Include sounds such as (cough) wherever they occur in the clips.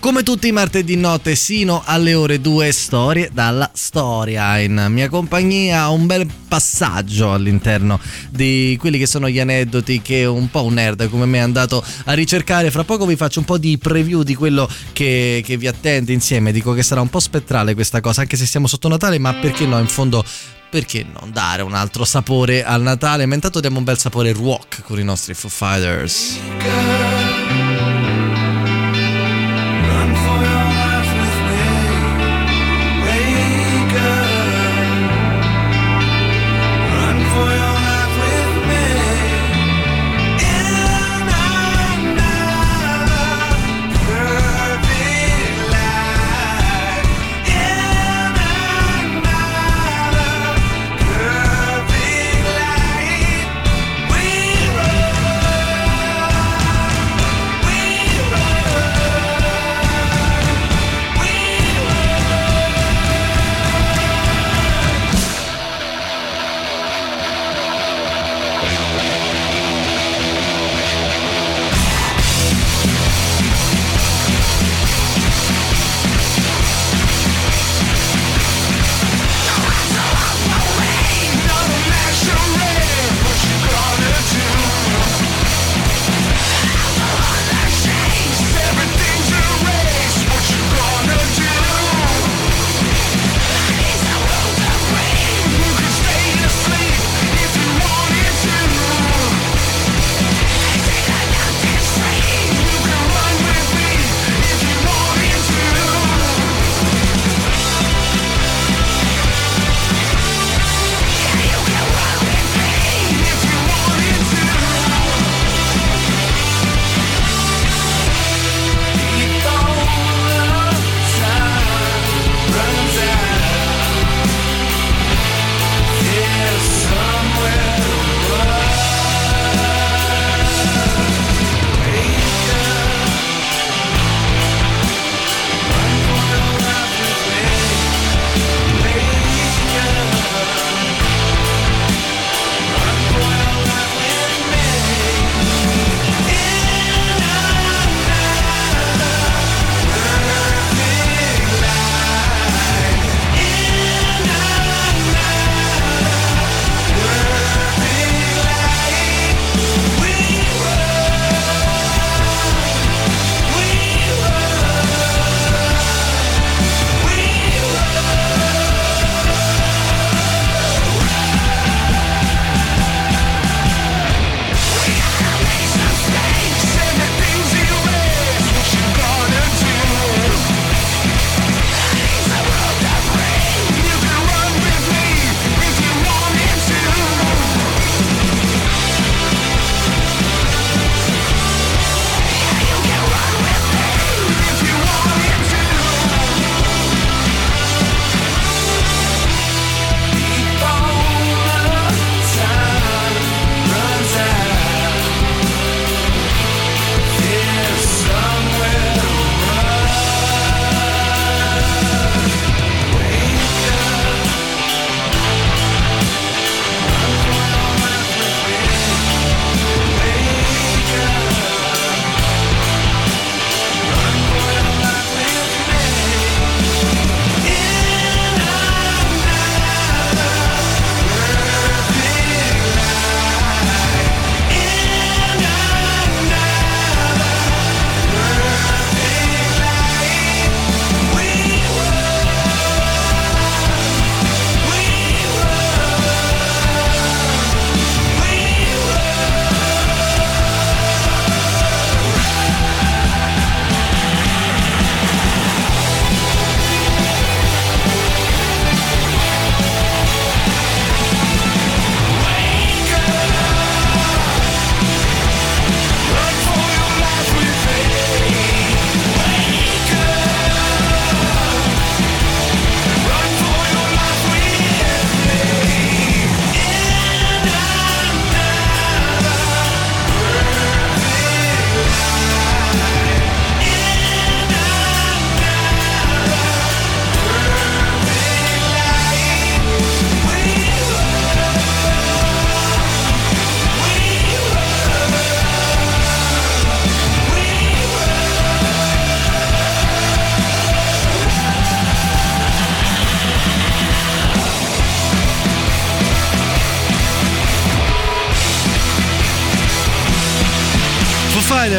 Come tutti i martedì notte sino alle ore 2 storie dalla storia. In mia compagnia un bel passaggio all'interno di quelli che sono gli aneddoti che un po' un nerd come me è andato a ricercare. Fra poco vi faccio un po' di preview di quello che, che vi attende insieme. Dico che sarà un po' spettrale questa cosa, anche se siamo sotto Natale, ma perché no? In fondo perché non dare un altro sapore al Natale? Ma intanto diamo un bel sapore rock con i nostri Foo Fighters. Run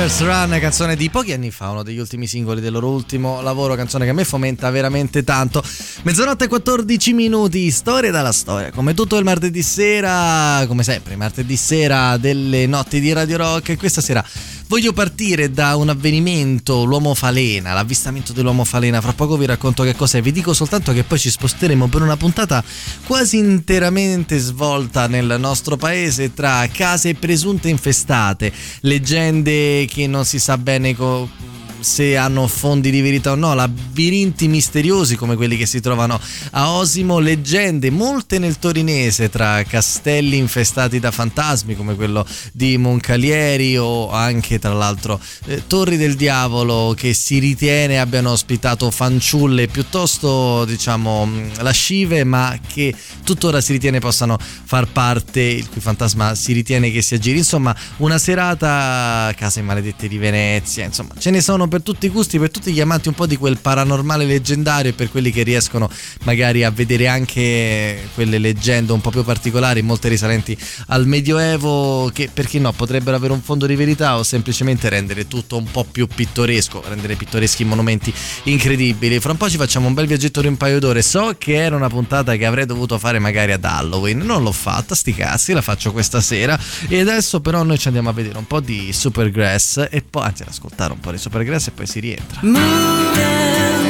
Riders Run, canzone di pochi anni fa, uno degli ultimi singoli del loro ultimo lavoro, canzone che a me fomenta veramente tanto. Mezzanotte e 14 minuti, storia dalla storia, come tutto il martedì sera, come sempre, martedì sera delle notti di Radio Rock questa sera voglio partire da un avvenimento, l'uomo falena, l'avvistamento dell'uomo falena, fra poco vi racconto che cos'è, vi dico soltanto che poi ci sposteremo per una puntata quasi interamente svolta nel nostro paese tra case presunte infestate, leggende che non si sa bene co- se hanno fondi di verità o no, labirinti misteriosi come quelli che si trovano a Osimo, leggende molte nel torinese tra castelli infestati da fantasmi come quello di Moncalieri o anche tra l'altro eh, torri del diavolo che si ritiene abbiano ospitato fanciulle piuttosto diciamo mh, lascive ma che tuttora si ritiene possano far parte, il cui fantasma si ritiene che si aggiri, insomma una serata case maledette di Venezia, insomma ce ne sono per tutti i gusti, per tutti gli amanti un po' di quel paranormale leggendario e per quelli che riescono magari a vedere anche quelle leggende un po' più particolari, molte risalenti al Medioevo, che per chi no potrebbero avere un fondo di verità o semplicemente rendere tutto un po' più pittoresco, rendere pittoreschi monumenti incredibili. Fra un po' ci facciamo un bel viaggetto di un paio d'ore. So che era una puntata che avrei dovuto fare magari ad Halloween, non l'ho fatta, sti cazzi, la faccio questa sera. E adesso però noi ci andiamo a vedere un po' di Supergrass e poi, anzi, ad ascoltare un po' di Supergrass e poi si rientra. Moving,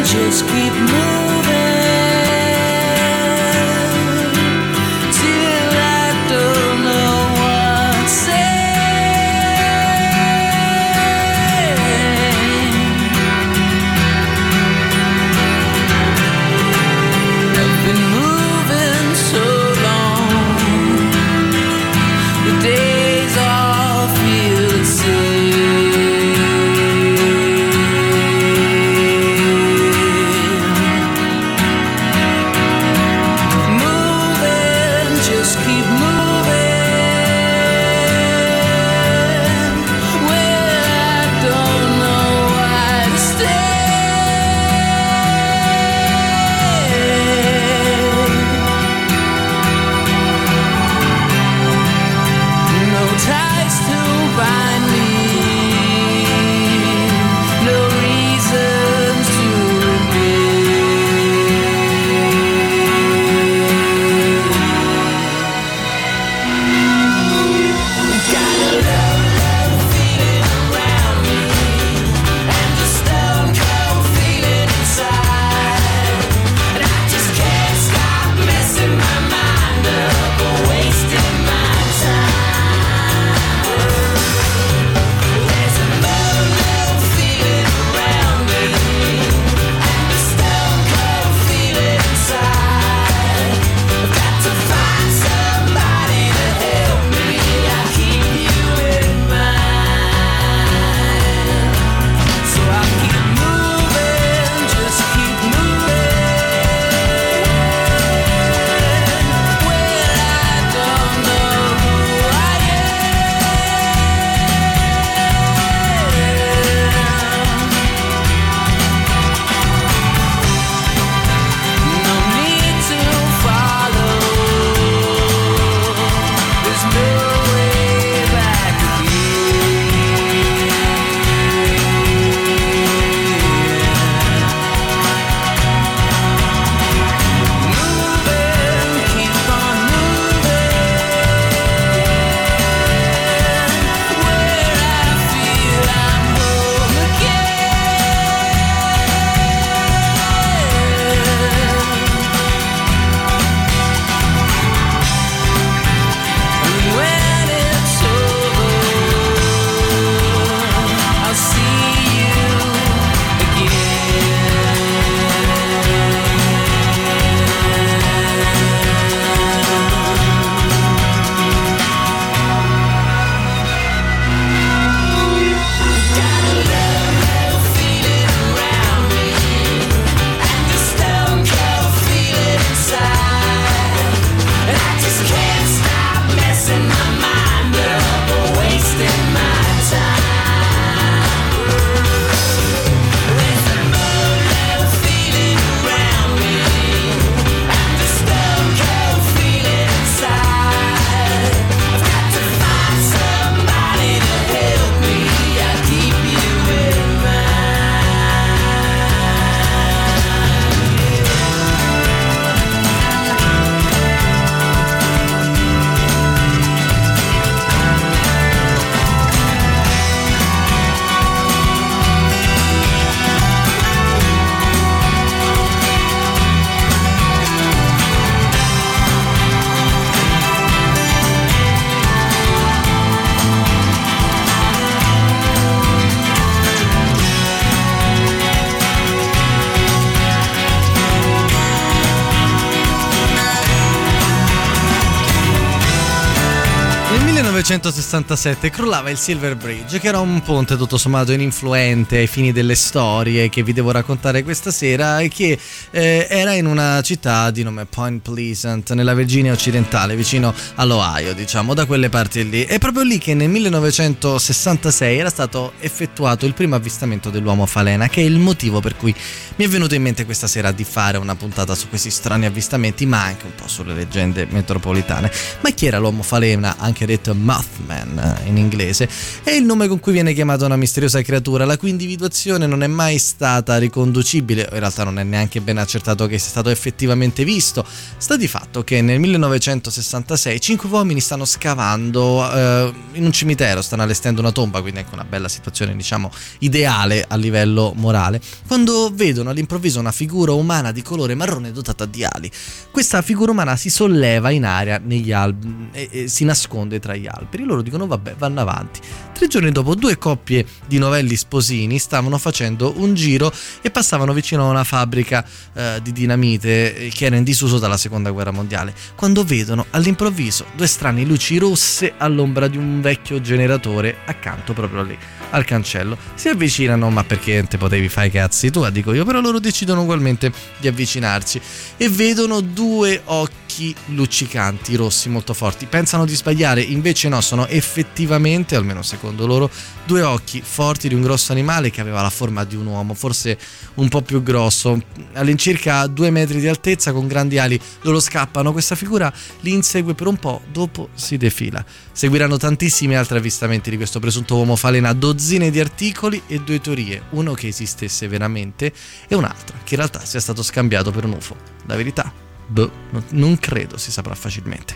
1967 crollava il Silver Bridge, che era un ponte tutto sommato ininfluente ai fini delle storie che vi devo raccontare questa sera e che eh, era in una città di nome Point Pleasant, nella Virginia occidentale, vicino all'Ohio, diciamo, da quelle parti lì. È proprio lì che nel 1966 era stato effettuato il primo avvistamento dell'uomo falena, che è il motivo per cui mi è venuto in mente questa sera di fare una puntata su questi strani avvistamenti, ma anche un po' sulle leggende metropolitane. Ma chi era l'uomo falena, anche detto Mothman eh, in inglese? È il nome con cui viene chiamata una misteriosa creatura, la cui individuazione non è mai stata riconducibile, in realtà non è neanche ben accertato che sia stato effettivamente visto. Sta di fatto che nel 1966 cinque uomini stanno scavando eh, in un cimitero, stanno allestendo una tomba, quindi anche una bella situazione, diciamo, ideale a livello morale, quando vedono all'improvviso una figura umana di colore marrone dotata di ali. Questa figura umana si solleva in aria negli alberi e, e si nasconde tra gli alberi. Loro dicono vabbè, vanno avanti. Tre giorni dopo due coppie di novelli sposini stavano facendo un giro e passavano vicino a una fabbrica eh, di dinamite eh, che era in disuso dalla seconda guerra mondiale, quando vedono all'improvviso due strane luci rosse all'ombra di un vecchio generatore accanto proprio lì al cancello. Si avvicinano, ma perché te potevi fare i cazzi tu, dico io, però loro decidono ugualmente di avvicinarci e vedono due occhi luccicanti, rossi, molto forti. Pensano di sbagliare, invece no, sono effettivamente, almeno secondo loro, due occhi forti di un grosso animale che aveva la forma di un uomo, forse un po' più grosso, all'incirca due metri di altezza, con grandi ali. Loro scappano, questa figura li insegue per un po', dopo si defila. Seguiranno tantissimi altri avvistamenti di questo presunto uomo falena, dozzine di articoli e due teorie, uno che esistesse veramente e un'altra che in realtà sia stato scambiato per un UFO. La verità? Boh, non credo si saprà facilmente.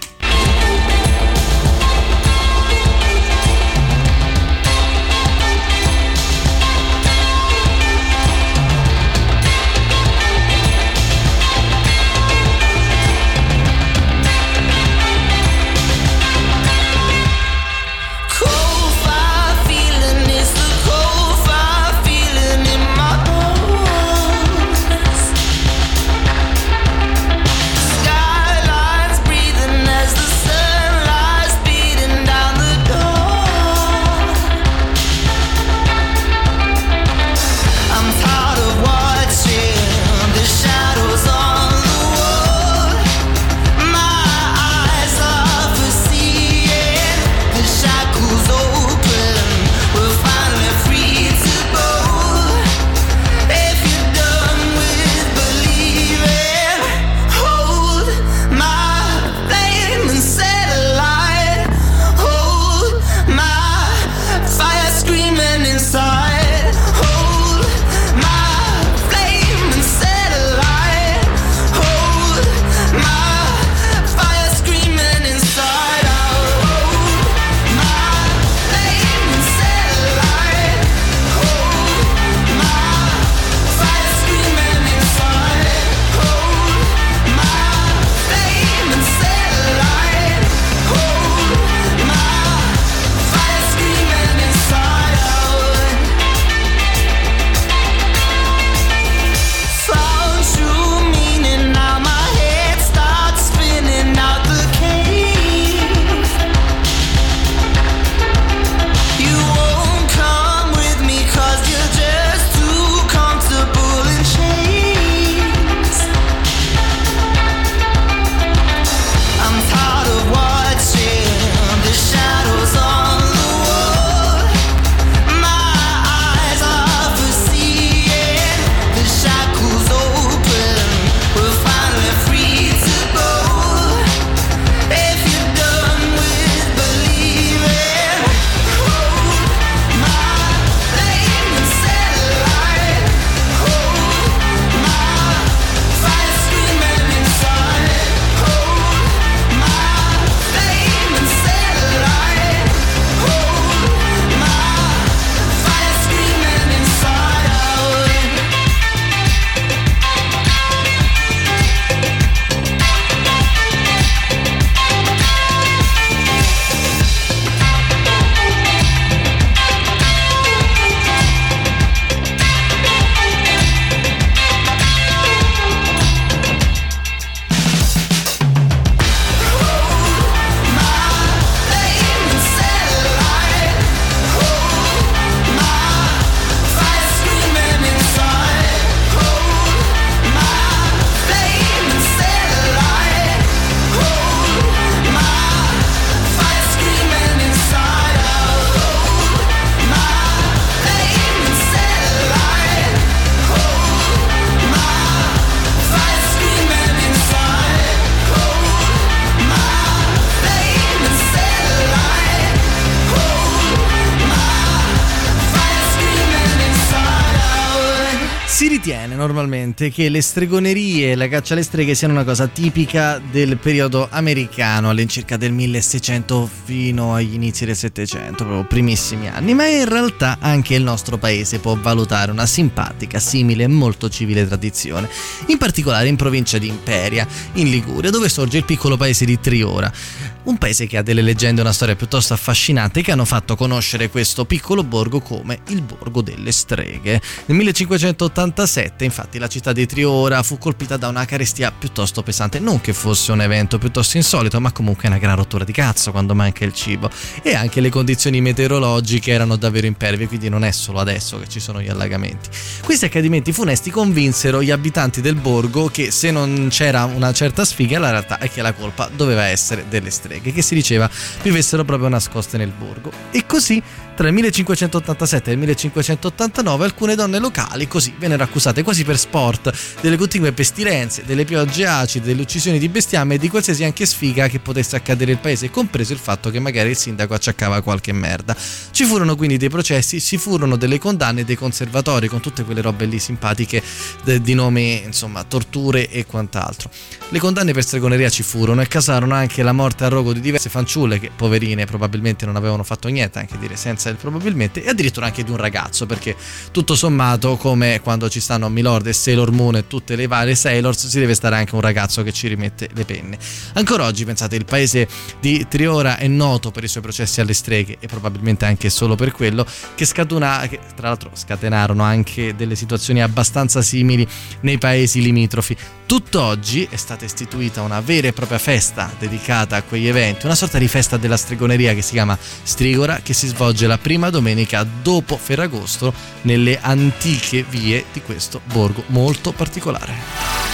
Normalmente che le stregonerie e la caccia alle streghe siano una cosa tipica del periodo americano, all'incirca del 1600 fino agli inizi del 700, proprio primissimi anni, ma in realtà anche il nostro paese può valutare una simpatica, simile e molto civile tradizione, in particolare in provincia di Imperia, in Liguria, dove sorge il piccolo paese di Triora. Un paese che ha delle leggende e una storia piuttosto affascinante che hanno fatto conoscere questo piccolo borgo come il borgo delle streghe. Nel 1587, infatti, la città di Triora fu colpita da una carestia piuttosto pesante, non che fosse un evento piuttosto insolito, ma comunque una gran rottura di cazzo quando manca il cibo. E anche le condizioni meteorologiche erano davvero impervie, quindi non è solo adesso che ci sono gli allagamenti. Questi accadimenti funesti convinsero gli abitanti del borgo che se non c'era una certa sfiga, la realtà è che la colpa doveva essere delle streghe che si diceva vivessero proprio nascoste nel borgo. E così tra il 1587 e il 1589 alcune donne locali così vennero accusate quasi per sport delle continue pestilenze, delle piogge acide, delle uccisioni di bestiame e di qualsiasi anche sfiga che potesse accadere nel paese, compreso il fatto che magari il sindaco acciaccava qualche merda. Ci furono quindi dei processi, ci furono delle condanne dei conservatori con tutte quelle robe lì simpatiche di nome, insomma, torture e quant'altro. Le condanne per stregoneria ci furono e causarono anche la morte a rogo di diverse fanciulle che, poverine, probabilmente non avevano fatto niente, anche dire senza il probabilmente, e addirittura anche di un ragazzo, perché tutto sommato, come quando ci stanno Milord e Sailor Moon e tutte le varie Sailors, si deve stare anche un ragazzo che ci rimette le penne. Ancora oggi, pensate, il paese di Triora è noto per i suoi processi alle streghe e probabilmente anche solo per quello, che, scatuna, che tra l'altro scatenarono anche delle situazioni abbastanza simili nei paesi limitrofi. Tutt'oggi è stata istituita una vera e propria festa dedicata a quegli eventi, una sorta di festa della stregoneria che si chiama Strigora, che si svolge la prima domenica dopo Ferragosto nelle antiche vie di questo borgo molto particolare.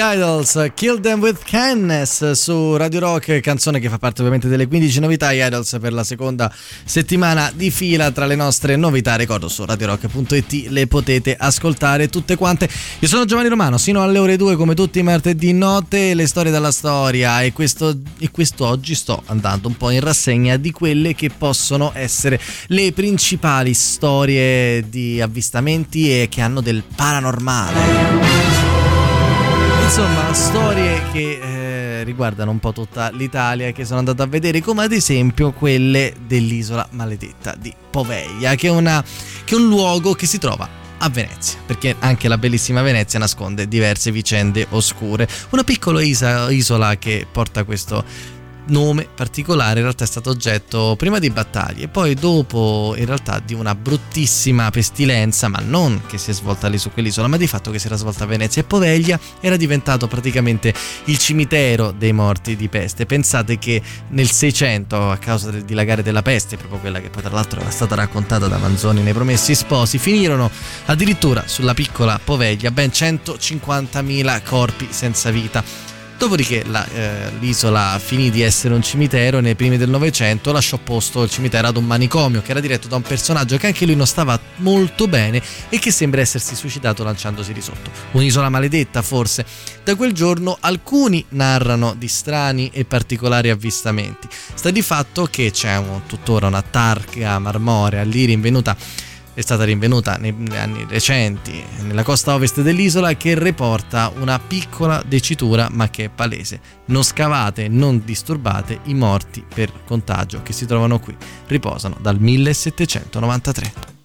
Idols, Kill Them With Kindness su Radio Rock, canzone che fa parte ovviamente delle 15 novità Idols per la seconda settimana di fila tra le nostre novità. Ricordo su radiorock.it le potete ascoltare tutte quante. Io sono Giovanni Romano, sino alle ore 2 come tutti i martedì notte, le storie dalla storia e questo e quest'oggi sto andando un po' in rassegna di quelle che possono essere le principali storie di avvistamenti e che hanno del paranormale. Insomma, storie che eh, riguardano un po' tutta l'Italia che sono andato a vedere, come ad esempio quelle dell'isola maledetta di Poveglia, che è, una, che è un luogo che si trova a Venezia, perché anche la bellissima Venezia nasconde diverse vicende oscure. Una piccola isola che porta questo nome particolare in realtà è stato oggetto prima di battaglie e poi dopo in realtà di una bruttissima pestilenza ma non che si è svolta lì su quell'isola ma di fatto che si era svolta a Venezia. E Poveglia era diventato praticamente il cimitero dei morti di peste. Pensate che nel 600 a causa del dilagare della peste proprio quella che poi tra l'altro era stata raccontata da Manzoni nei Promessi Sposi finirono addirittura sulla piccola Poveglia ben 150.000 corpi senza vita Dopodiché la, eh, l'isola finì di essere un cimitero e nei primi del Novecento lasciò posto il cimitero ad un manicomio che era diretto da un personaggio che anche lui non stava molto bene e che sembra essersi suicidato lanciandosi di sotto. Un'isola maledetta forse. Da quel giorno alcuni narrano di strani e particolari avvistamenti. Sta di fatto che c'è un- tuttora una targa marmorea lì rinvenuta è stata rinvenuta negli anni recenti nella costa ovest dell'isola che riporta una piccola dicitura ma che è palese. Non scavate, non disturbate i morti per contagio che si trovano qui. Riposano dal 1793.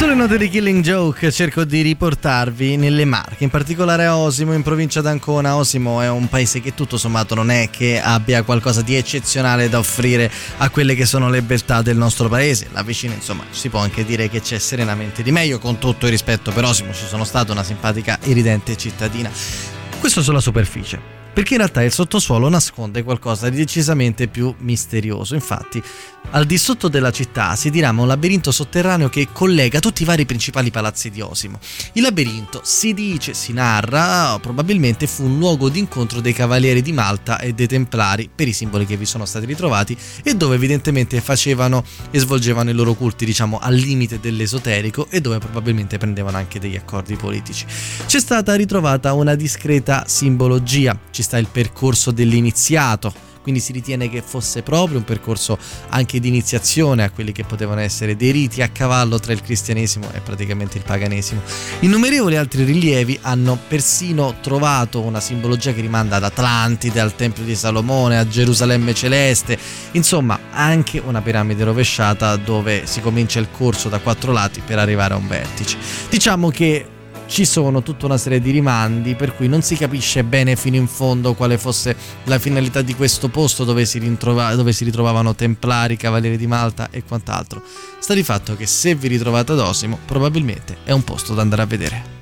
Sulle note di Killing Joke cerco di riportarvi nelle Marche, in particolare a Osimo, in provincia d'Ancona. Osimo è un paese che tutto sommato non è che abbia qualcosa di eccezionale da offrire a quelle che sono le beltà del nostro paese. La vicina, insomma, si può anche dire che c'è serenamente di meglio, con tutto il rispetto per Osimo, ci sono stata una simpatica e ridente cittadina. Questo sulla superficie. Perché in realtà il sottosuolo nasconde qualcosa di decisamente più misterioso. Infatti, al di sotto della città si dirama un labirinto sotterraneo che collega tutti i vari principali palazzi di Osimo. Il labirinto si dice, si narra, probabilmente fu un luogo d'incontro dei cavalieri di Malta e dei templari per i simboli che vi sono stati ritrovati e dove evidentemente facevano e svolgevano i loro culti, diciamo, al limite dell'esoterico e dove probabilmente prendevano anche degli accordi politici. C'è stata ritrovata una discreta simbologia, ci sta il percorso dell'iniziato, quindi si ritiene che fosse proprio un percorso anche di iniziazione a quelli che potevano essere dei riti a cavallo tra il cristianesimo e praticamente il paganesimo. Innumerevoli altri rilievi hanno persino trovato una simbologia che rimanda ad Atlantide, al Tempio di Salomone, a Gerusalemme celeste, insomma anche una piramide rovesciata dove si comincia il corso da quattro lati per arrivare a un vertice. Diciamo che ci sono tutta una serie di rimandi per cui non si capisce bene fino in fondo quale fosse la finalità di questo posto dove si, rintrova- dove si ritrovavano templari, cavalieri di Malta e quant'altro. Sta di fatto che se vi ritrovate ad Osimo probabilmente è un posto da andare a vedere.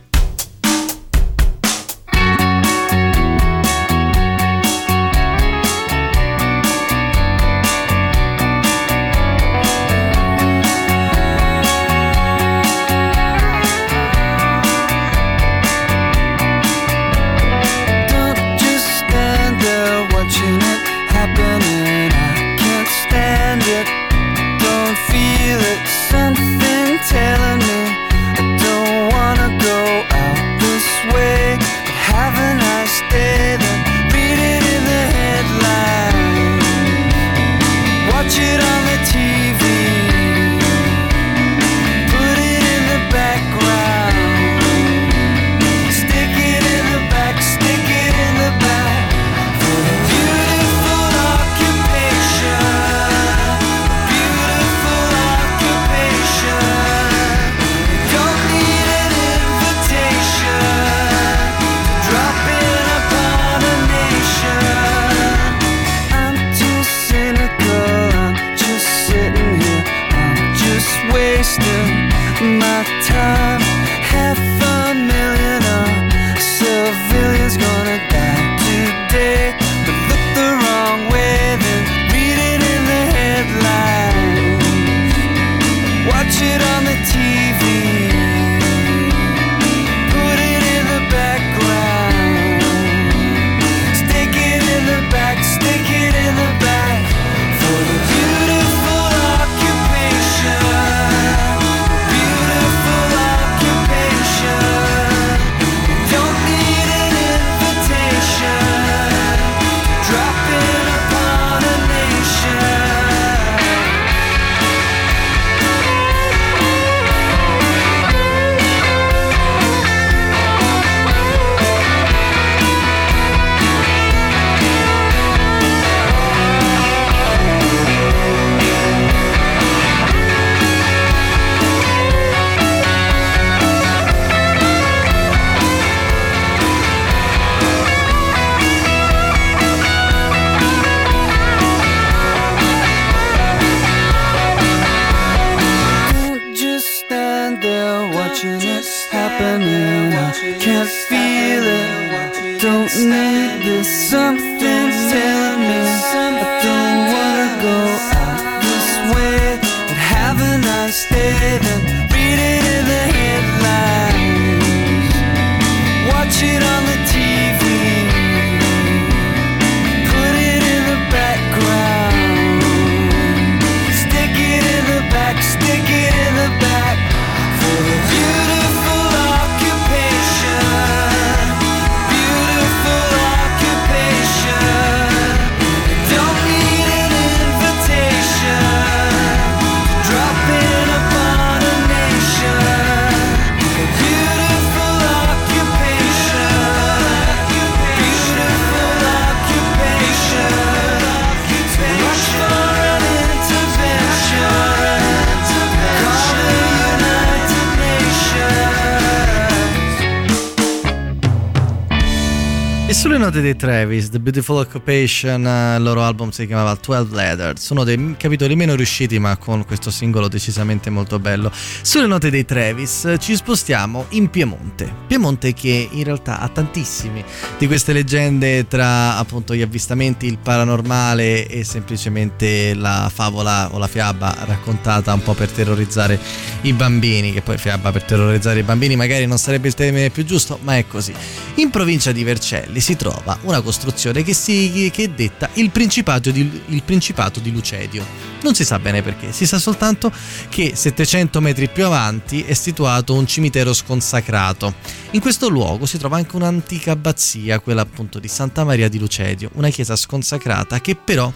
Note dei Travis, The Beautiful Occupation, il loro album si chiamava 12 Letters, uno dei capitoli meno riusciti ma con questo singolo decisamente molto bello. Sulle note dei Travis ci spostiamo in Piemonte, Piemonte che in realtà ha tantissimi di queste leggende tra appunto gli avvistamenti, il paranormale e semplicemente la favola o la fiaba raccontata un po' per terrorizzare i bambini, che poi fiaba per terrorizzare i bambini magari non sarebbe il termine più giusto, ma è così. In provincia di Vercelli si si trova una costruzione che, si, che è detta il principato, di, il principato di Lucedio. Non si sa bene perché, si sa soltanto che 700 metri più avanti è situato un cimitero sconsacrato. In questo luogo si trova anche un'antica abbazia, quella appunto di Santa Maria di Lucedio, una chiesa sconsacrata che però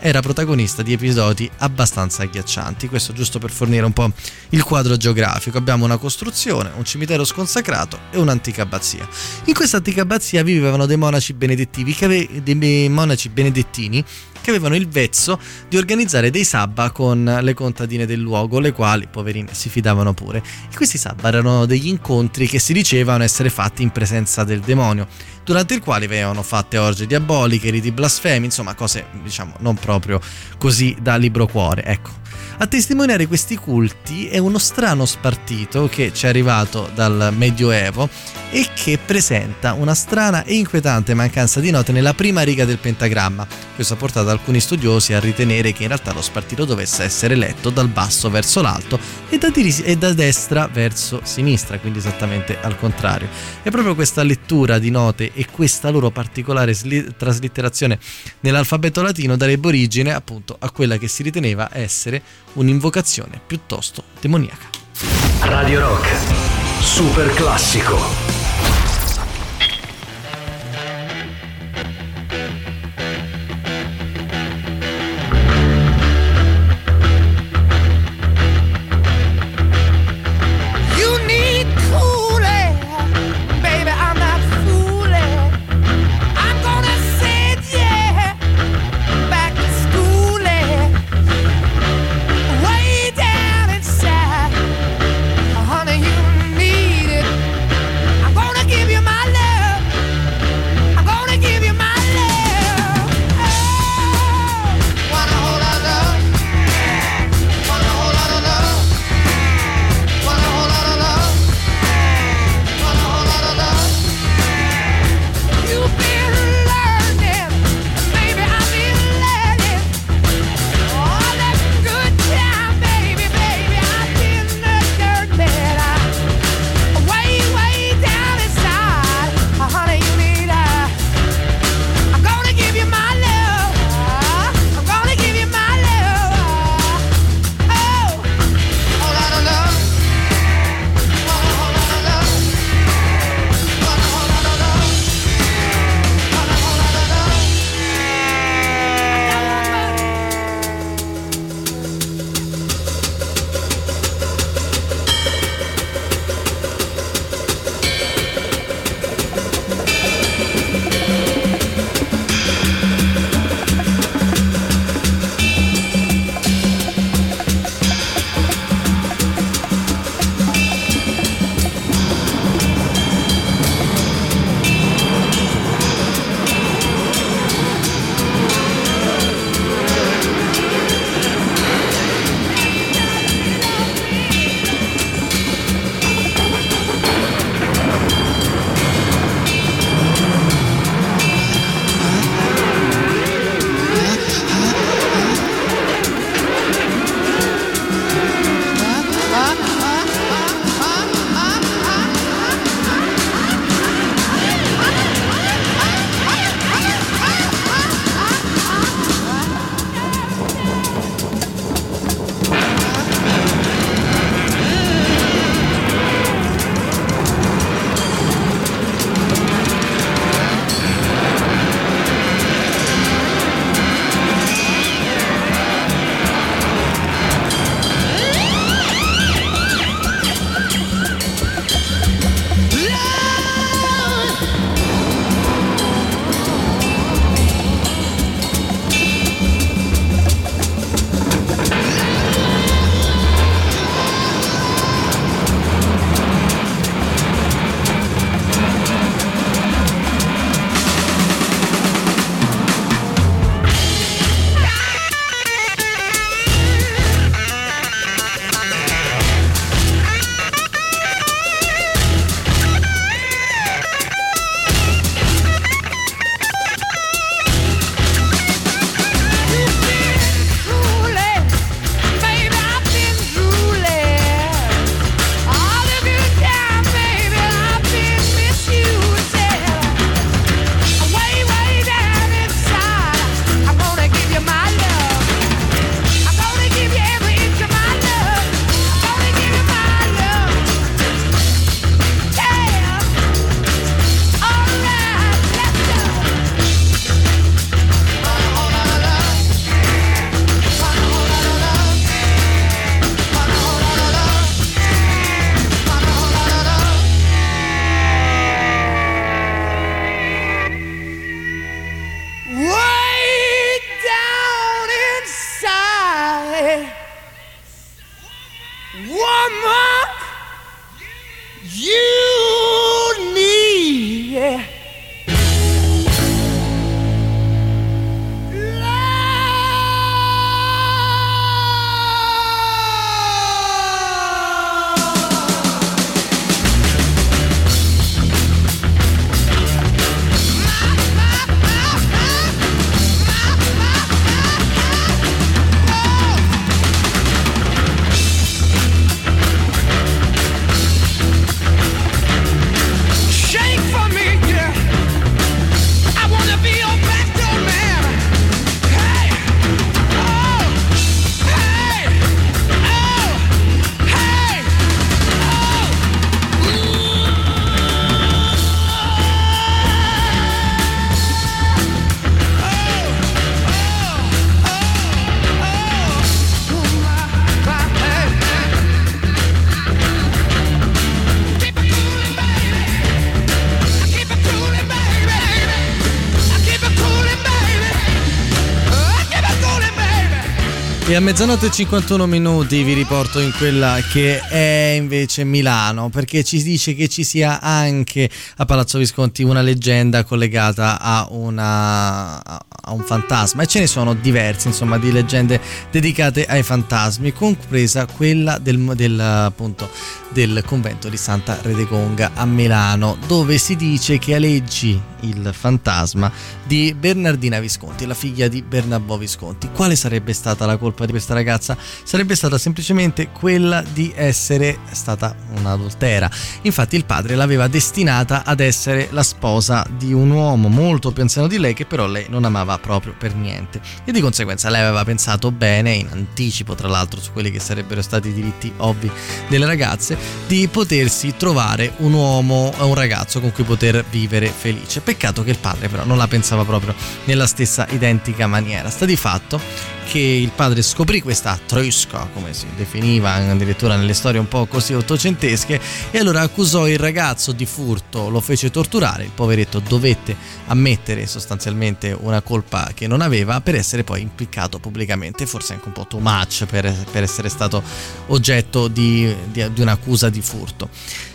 era protagonista di episodi abbastanza agghiaccianti. Questo giusto per fornire un po' il quadro geografico. Abbiamo una costruzione, un cimitero sconsacrato e un'antica abbazia. In questa antica abbazia vivevano dei monaci ave- dei monaci benedettini che avevano il vezzo di organizzare dei sabba con le contadine del luogo, le quali, poverine, si fidavano pure. E questi sabba erano degli incontri che si dicevano essere fatti in presenza del demonio, durante il quale venivano fatte orge diaboliche, riti blasfemi, insomma cose, diciamo, non proprio così da libro cuore, ecco. A testimoniare questi culti è uno strano spartito che ci è arrivato dal Medioevo e che presenta una strana e inquietante mancanza di note nella prima riga del pentagramma. Questo ha portato alcuni studiosi a ritenere che in realtà lo spartito dovesse essere letto dal basso verso l'alto e da, diri- e da destra verso sinistra, quindi esattamente al contrario. E proprio questa lettura di note e questa loro particolare sli- traslitterazione nell'alfabeto latino darebbe origine appunto a quella che si riteneva essere un'invocazione piuttosto demoniaca. Radio Rock, super classico. A mezzanotte e 51 minuti vi riporto in quella che è invece Milano, perché ci dice che ci sia anche a Palazzo Visconti una leggenda collegata a, una, a un fantasma. E ce ne sono diverse, insomma, di leggende dedicate ai fantasmi, compresa quella del, del, appunto, del convento di Santa Redegonga a Milano, dove si dice che aleggi il fantasma di Bernardina Visconti, la figlia di Bernabò Visconti. Quale sarebbe stata la colpa di questa ragazza? Sarebbe stata semplicemente quella di essere stata un'adultera. Infatti il padre l'aveva destinata ad essere la sposa di un uomo molto più anziano di lei che però lei non amava proprio per niente e di conseguenza lei aveva pensato bene, in anticipo tra l'altro su quelli che sarebbero stati i diritti ovvi delle ragazze, di potersi trovare un uomo, un ragazzo con cui poter vivere felice. Peccato che il padre però non la pensava proprio nella stessa identica maniera. Sta di fatto che il padre scoprì questa trusca, come si definiva addirittura nelle storie un po' così ottocentesche, e allora accusò il ragazzo di furto, lo fece torturare, il poveretto dovette ammettere sostanzialmente una colpa che non aveva per essere poi impiccato pubblicamente, forse anche un po' too much per, per essere stato oggetto di, di- di un'accusa di furto.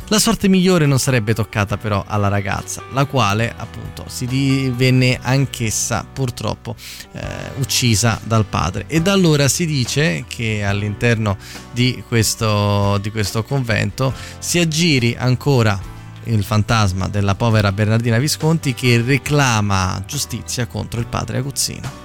La sorte migliore non sarebbe toccata però alla ragazza, la quale appunto si divenne anch'essa purtroppo eh, uccisa dal padre e da allora si dice che all'interno di questo, di questo convento si aggiri ancora il fantasma della povera Bernardina Visconti che reclama giustizia contro il padre aguzzino.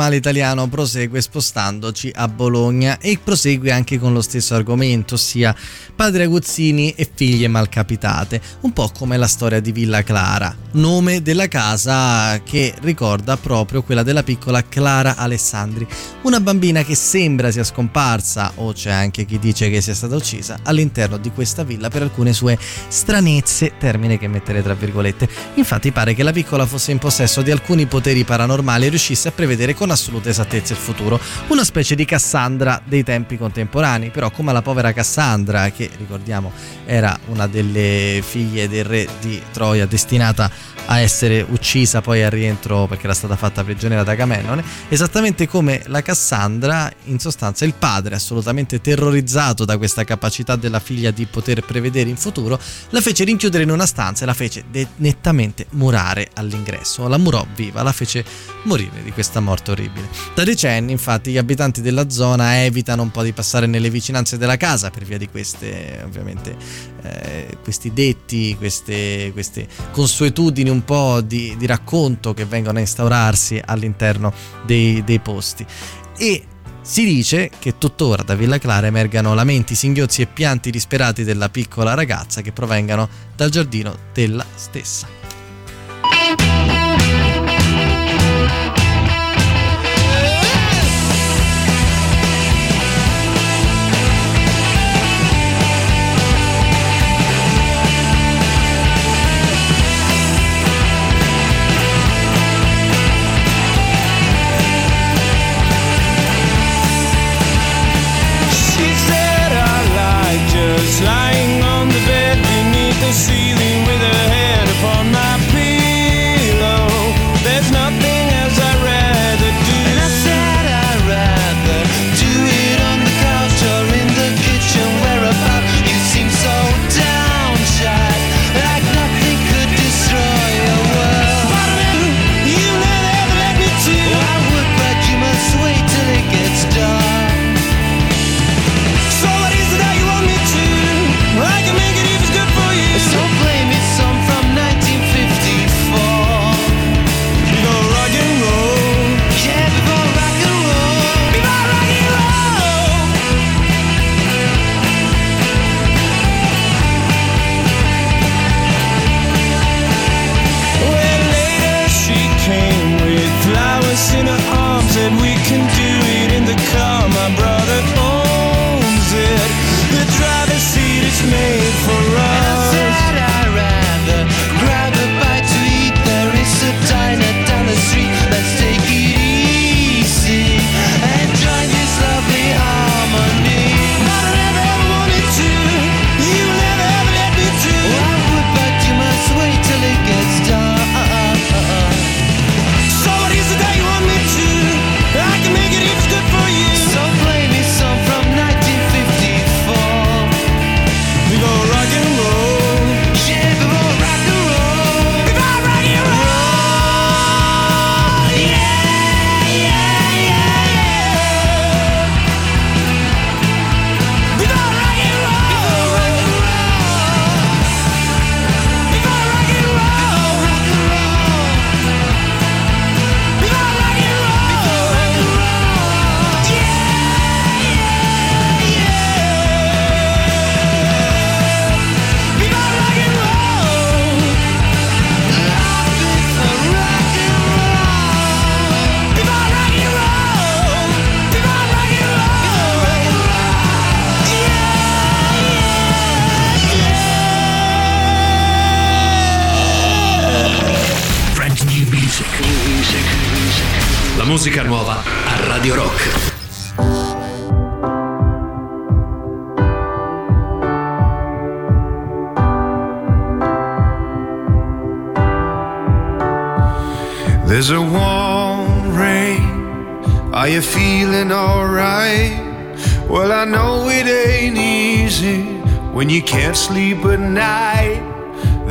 Paranormale italiano prosegue spostandoci a Bologna e prosegue anche con lo stesso argomento, ossia padre aguzzini e figlie malcapitate, un po' come la storia di Villa Clara, nome della casa che ricorda proprio quella della piccola Clara Alessandri, una bambina che sembra sia scomparsa, o c'è anche chi dice che sia stata uccisa, all'interno di questa villa per alcune sue stranezze, termine che mettere tra virgolette. Infatti pare che la piccola fosse in possesso di alcuni poteri paranormali e riuscisse a prevedere con assoluta esattezza il futuro, una specie di Cassandra dei tempi contemporanei, però come la povera Cassandra, che ricordiamo era una delle figlie del re di Troia destinata a essere uccisa poi al rientro perché era stata fatta prigioniera da Agamennone, esattamente come la Cassandra, in sostanza il padre, assolutamente terrorizzato da questa capacità della figlia di poter prevedere in futuro, la fece rinchiudere in una stanza e la fece de- nettamente murare all'ingresso. La murò viva, la fece morire di questa morte orribile. Da decenni, infatti, gli abitanti della zona evitano un po' di passare nelle vicinanze della casa per via di queste, ovviamente, eh, questi detti, queste, queste consuetudini un po' di, di racconto che vengono a instaurarsi all'interno dei, dei posti. E si dice che tuttora da Villa Clara emergano lamenti, singhiozzi e pianti disperati della piccola ragazza che provengano dal giardino della stessa.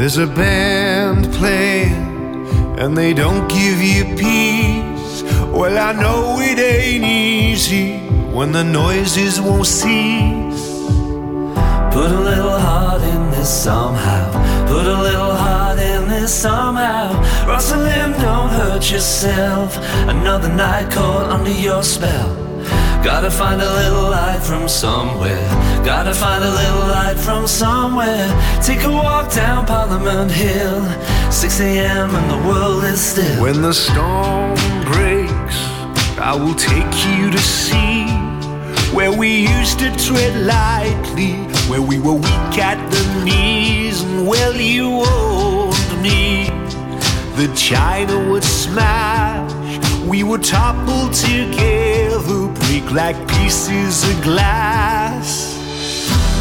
There's a band playing and they don't give you peace. Well, I know it ain't easy when the noises won't cease. Put a little heart in this somehow. Put a little heart in this somehow. Rosalind, don't hurt yourself. Another night caught under your spell. Gotta find a little light from somewhere. Gotta find a little light from somewhere. Take a walk down Parliament Hill. 6 a.m. and the world is still. When the storm breaks, I will take you to see where we used to tread lightly, where we were weak at the knees, and well, you owned me. The china would smash, we would topple together, break like pieces of glass.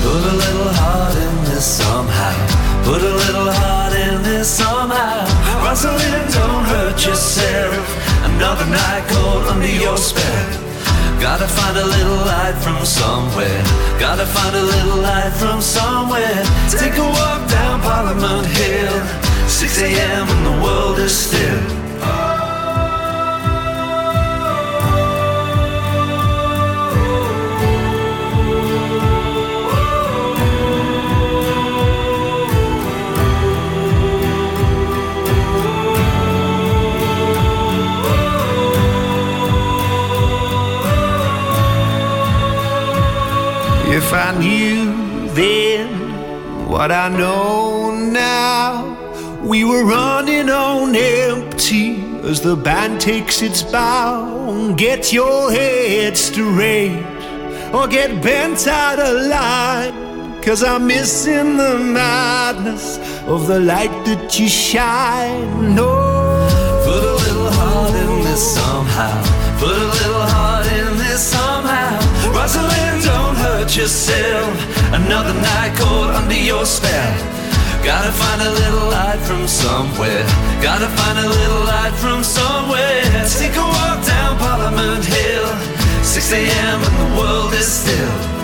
Put a little heart in this somehow. Put a little heart in this somehow. Rosalind, don't hurt yourself. Another night cold under your spell. Gotta find a little light from somewhere. Gotta find a little light from somewhere. Take a walk down Parliament Hill. 6 a.m. and the world is still. If I knew then what I know now, we were running on empty as the band takes its bow. Get your head straight or get bent out of line. Cause I'm missing the madness of the light that you shine. No. Put a little heart in this somehow. Put a little heart. Rosalind, don't hurt yourself. Another night caught under your spell. Gotta find a little light from somewhere. Gotta find a little light from somewhere. Take a walk down Parliament Hill. 6 a.m. and the world is still.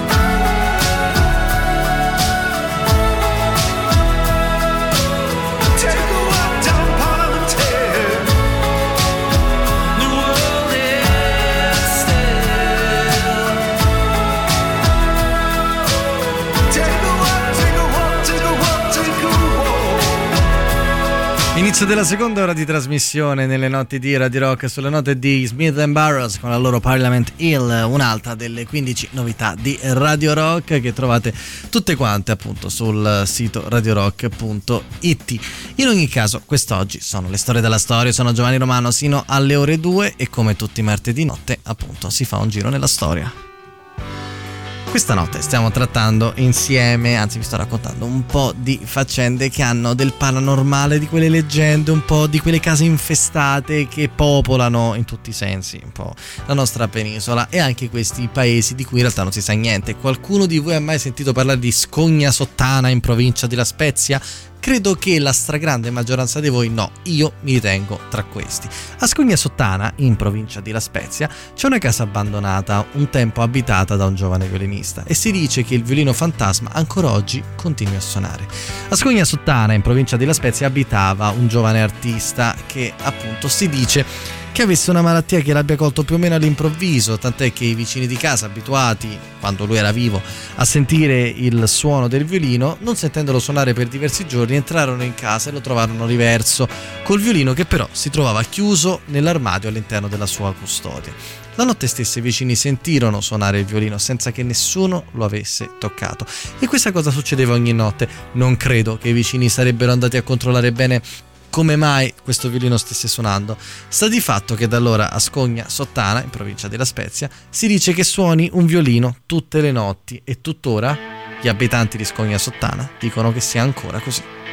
Walk. Inizio della seconda ora di trasmissione nelle notti di Radio Rock sulle note di Smith Barrows con la loro Parliament Hill, un'altra delle 15 novità di Radio Rock che trovate tutte quante appunto sul sito radiorock.it. In ogni caso, quest'oggi sono le storie della storia, sono Giovanni Romano sino alle ore 2 e come tutti i martedì notte appunto si fa un giro nella storia. Questa notte stiamo trattando insieme, anzi vi sto raccontando un po' di faccende che hanno del paranormale, di quelle leggende, un po' di quelle case infestate che popolano in tutti i sensi un po' la nostra penisola e anche questi paesi di cui in realtà non si sa niente. Qualcuno di voi ha mai sentito parlare di Scogna Sottana in provincia di La Spezia? Credo che la stragrande maggioranza di voi no, io mi ritengo tra questi. A Scogna Sottana, in provincia di La Spezia, c'è una casa abbandonata, un tempo abitata da un giovane violinista e si dice che il violino fantasma ancora oggi continui a suonare. A Scogna Sottana, in provincia di La Spezia, abitava un giovane artista che appunto si dice che avesse una malattia che l'abbia colto più o meno all'improvviso, tant'è che i vicini di casa, abituati, quando lui era vivo, a sentire il suono del violino, non sentendolo suonare per diversi giorni, entrarono in casa e lo trovarono riverso, col violino che però si trovava chiuso nell'armadio all'interno della sua custodia. La notte stessa i vicini sentirono suonare il violino senza che nessuno lo avesse toccato. E questa cosa succedeva ogni notte. Non credo che i vicini sarebbero andati a controllare bene come mai questo violino stesse suonando. Sta di fatto che da allora a Scogna Sottana, in provincia della Spezia, si dice che suoni un violino tutte le notti e tuttora gli abitanti di Scogna Sottana dicono che sia ancora così.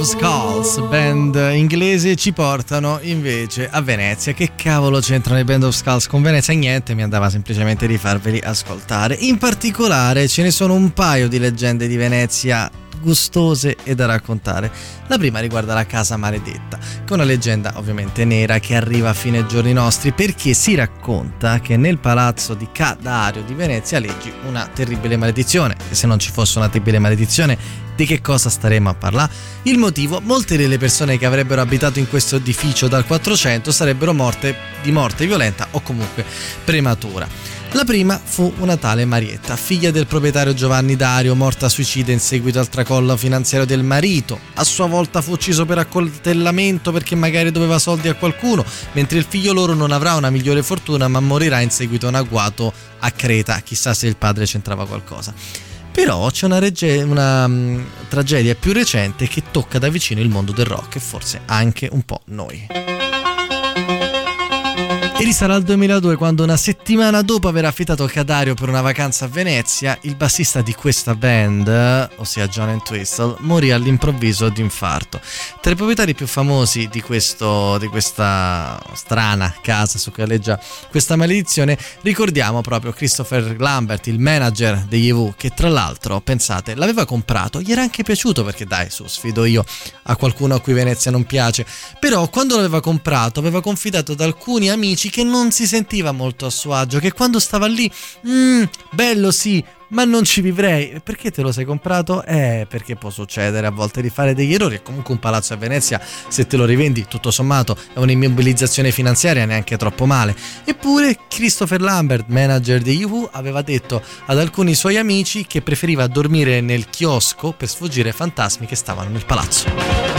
Of Skulls, band inglese, ci portano invece a Venezia. Che cavolo c'entrano i Band of Skulls con Venezia? Niente, mi andava semplicemente di farveli ascoltare. In particolare ce ne sono un paio di leggende di Venezia gustose e da raccontare. La prima riguarda la casa maledetta, è una leggenda ovviamente nera che arriva a fine giorni nostri perché si racconta che nel palazzo di Ca Dario di Venezia leggi una terribile maledizione e se non ci fosse una terribile maledizione di che cosa staremmo a parlare? Il motivo, molte delle persone che avrebbero abitato in questo edificio dal 400 sarebbero morte di morte violenta o comunque prematura. La prima fu una tale Marietta, figlia del proprietario Giovanni Dario, morta suicida in seguito al tracollo finanziario del marito. A sua volta fu ucciso per accoltellamento perché magari doveva soldi a qualcuno, mentre il figlio loro non avrà una migliore fortuna ma morirà in seguito a un agguato a Creta, chissà se il padre c'entrava qualcosa. Però c'è una, regge- una mm, tragedia più recente che tocca da vicino il mondo del rock e forse anche un po' noi. E risale al 2002 quando una settimana dopo aver affittato Cadario per una vacanza a Venezia, il bassista di questa band, ossia John Entwistle, morì all'improvviso di infarto. Tra i proprietari più famosi di, questo, di questa strana casa su cui alleggia questa maledizione, ricordiamo proprio Christopher Lambert, il manager degli EV, che tra l'altro, pensate, l'aveva comprato, gli era anche piaciuto perché dai, su, sfido io a qualcuno a cui Venezia non piace, però quando l'aveva comprato aveva confidato ad alcuni amici che non si sentiva molto a suo agio, che quando stava lì, "Mm, bello sì, ma non ci vivrei. Perché te lo sei comprato? Eh, perché può succedere a volte di fare degli errori. Comunque un palazzo a Venezia, se te lo rivendi, tutto sommato, è un'immobilizzazione finanziaria neanche troppo male. Eppure Christopher Lambert, manager di UV, aveva detto ad alcuni suoi amici che preferiva dormire nel chiosco per sfuggire ai fantasmi che stavano nel palazzo.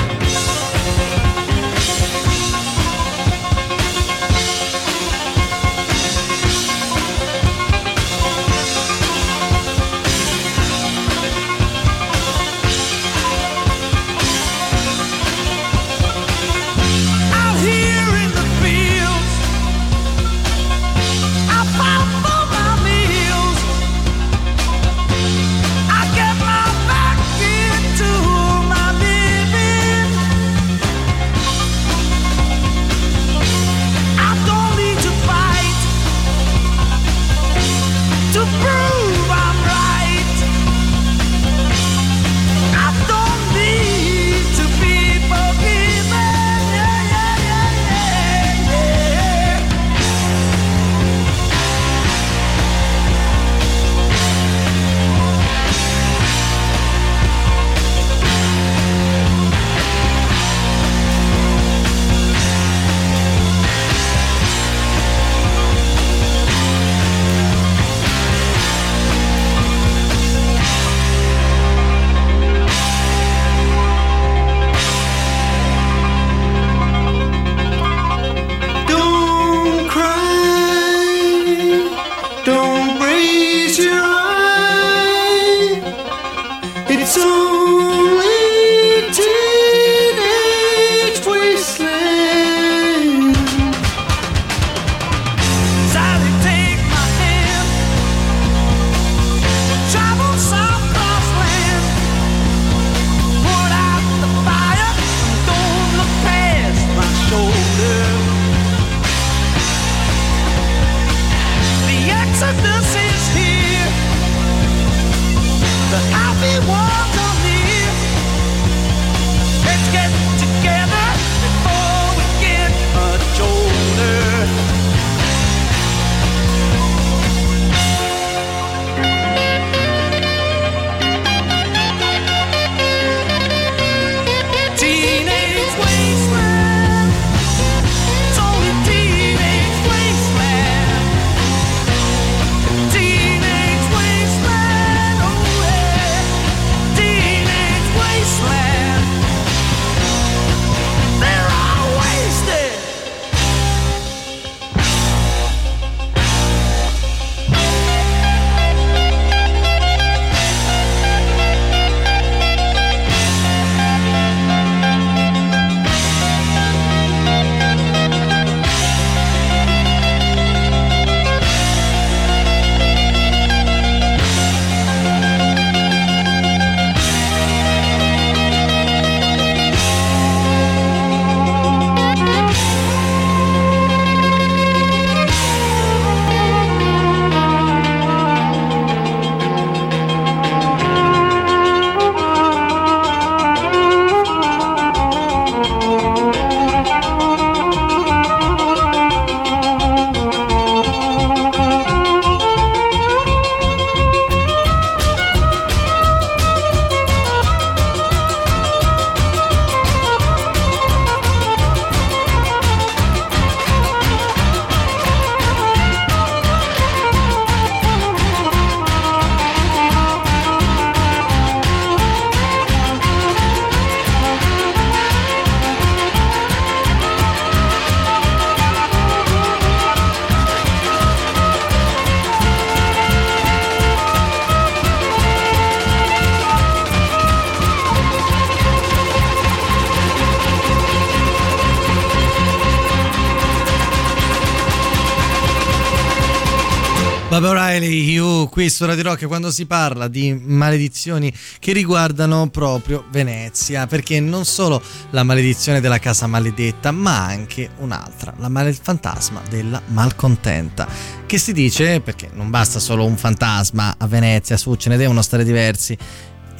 Bob O'Reilly, You, qui su Radio Rock quando si parla di maledizioni che riguardano proprio Venezia, perché non solo la maledizione della casa maledetta, ma anche un'altra, la male- il fantasma della malcontenta, che si dice, perché non basta solo un fantasma a Venezia, su ce ne devono stare diversi,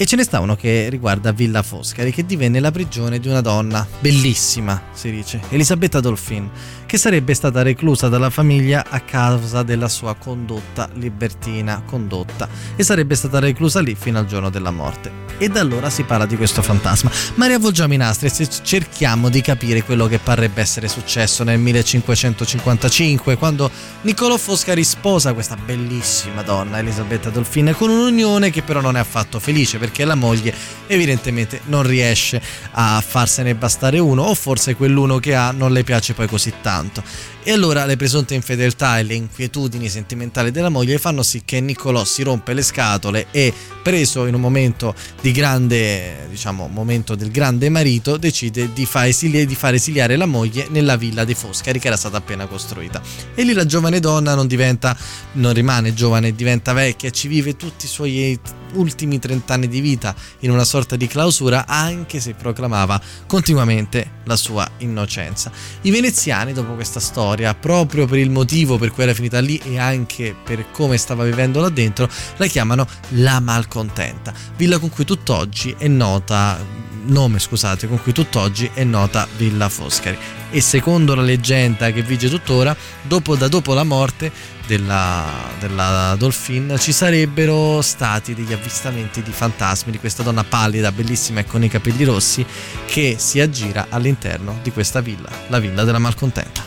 e ce ne sta uno che riguarda Villa Foscari, che divenne la prigione di una donna bellissima, si dice, Elisabetta Dolfin, che sarebbe stata reclusa dalla famiglia a causa della sua condotta libertina, condotta, e sarebbe stata reclusa lì fino al giorno della morte. E da allora si parla di questo fantasma. Ma riavvolgiamo i nastri e cerchiamo di capire quello che parrebbe essere successo nel 1555, quando Niccolò Foscari sposa questa bellissima donna, Elisabetta Dolfin, con un'unione che però non è affatto felice perché la moglie evidentemente non riesce a farsene bastare uno o forse quell'uno che ha non le piace poi così tanto. E allora le presunte infedeltà e le inquietudini sentimentali della moglie fanno sì che Niccolò si rompe le scatole e preso in un momento di grande, diciamo, momento del grande marito, decide di, fa esili- di far esiliare la moglie nella villa dei Foscari che era stata appena costruita. E lì la giovane donna non diventa, non rimane giovane, diventa vecchia, ci vive tutti i suoi ultimi 30 anni di vita in una sorta di clausura, anche se proclamava continuamente la sua innocenza. I veneziani, dopo questa storia, proprio per il motivo per cui era finita lì e anche per come stava vivendo là dentro, la chiamano la malcontenta, villa con cui tutt'oggi è nota nome scusate con cui tutt'oggi è nota Villa Foscari e secondo la leggenda che vige tuttora dopo, da dopo la morte della, della Dolphin ci sarebbero stati degli avvistamenti di fantasmi di questa donna pallida bellissima e con i capelli rossi che si aggira all'interno di questa villa la villa della malcontenta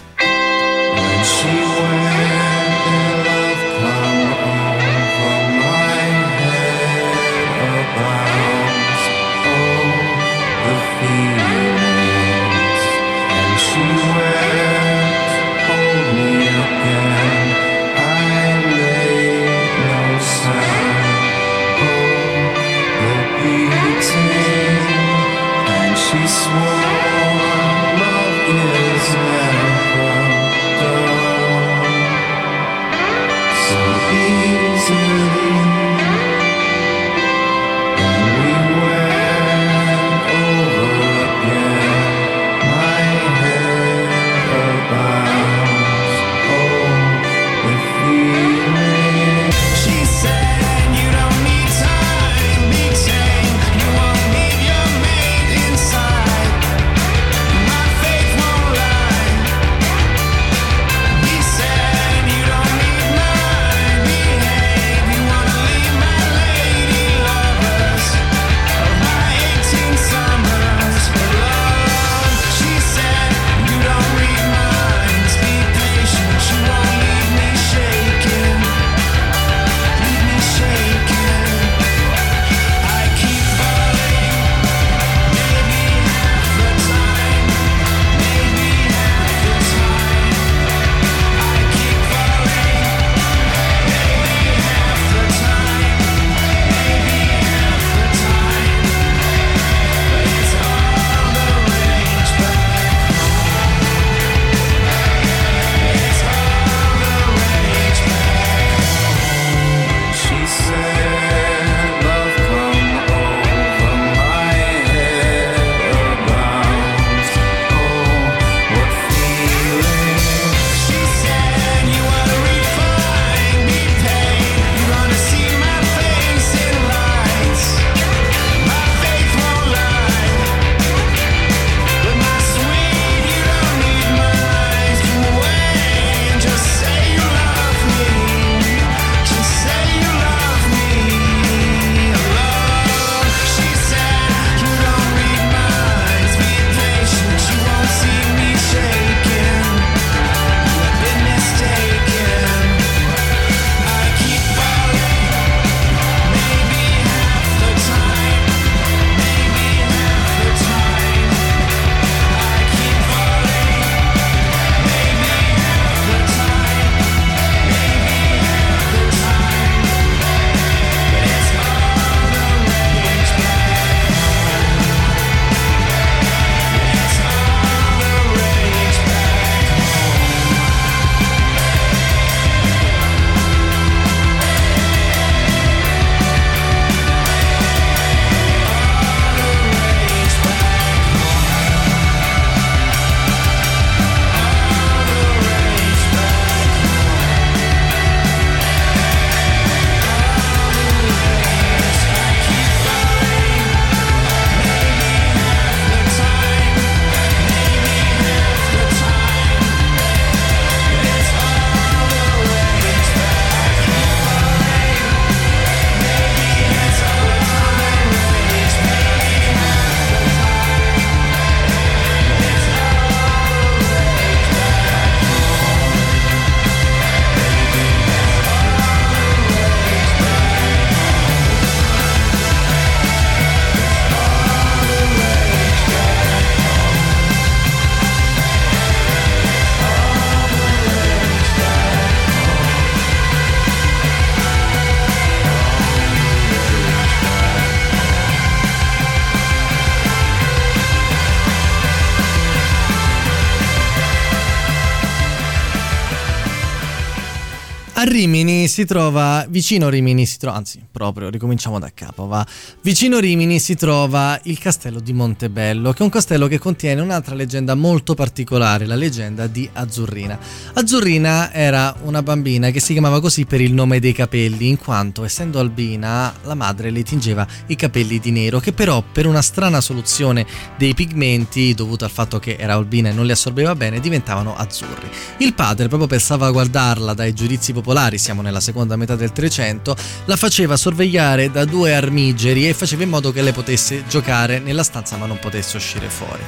Rimini si trova, vicino Rimini si trova, anzi proprio, ricominciamo da capo, va. Vicino Rimini si trova il castello di Montebello, che è un castello che contiene un'altra leggenda molto particolare, la leggenda di Azzurrina. Azzurrina era una bambina che si chiamava così per il nome dei capelli, in quanto essendo albina la madre le tingeva i capelli di nero, che però per una strana soluzione dei pigmenti, dovuta al fatto che era albina e non li assorbeva bene, diventavano azzurri. Il padre, proprio per salvaguardarla dai giudizi popolari, siamo nella seconda metà del Trecento, la faceva sorvegliare da due armigeri e faceva in modo che lei potesse giocare nella stanza ma non potesse uscire fuori.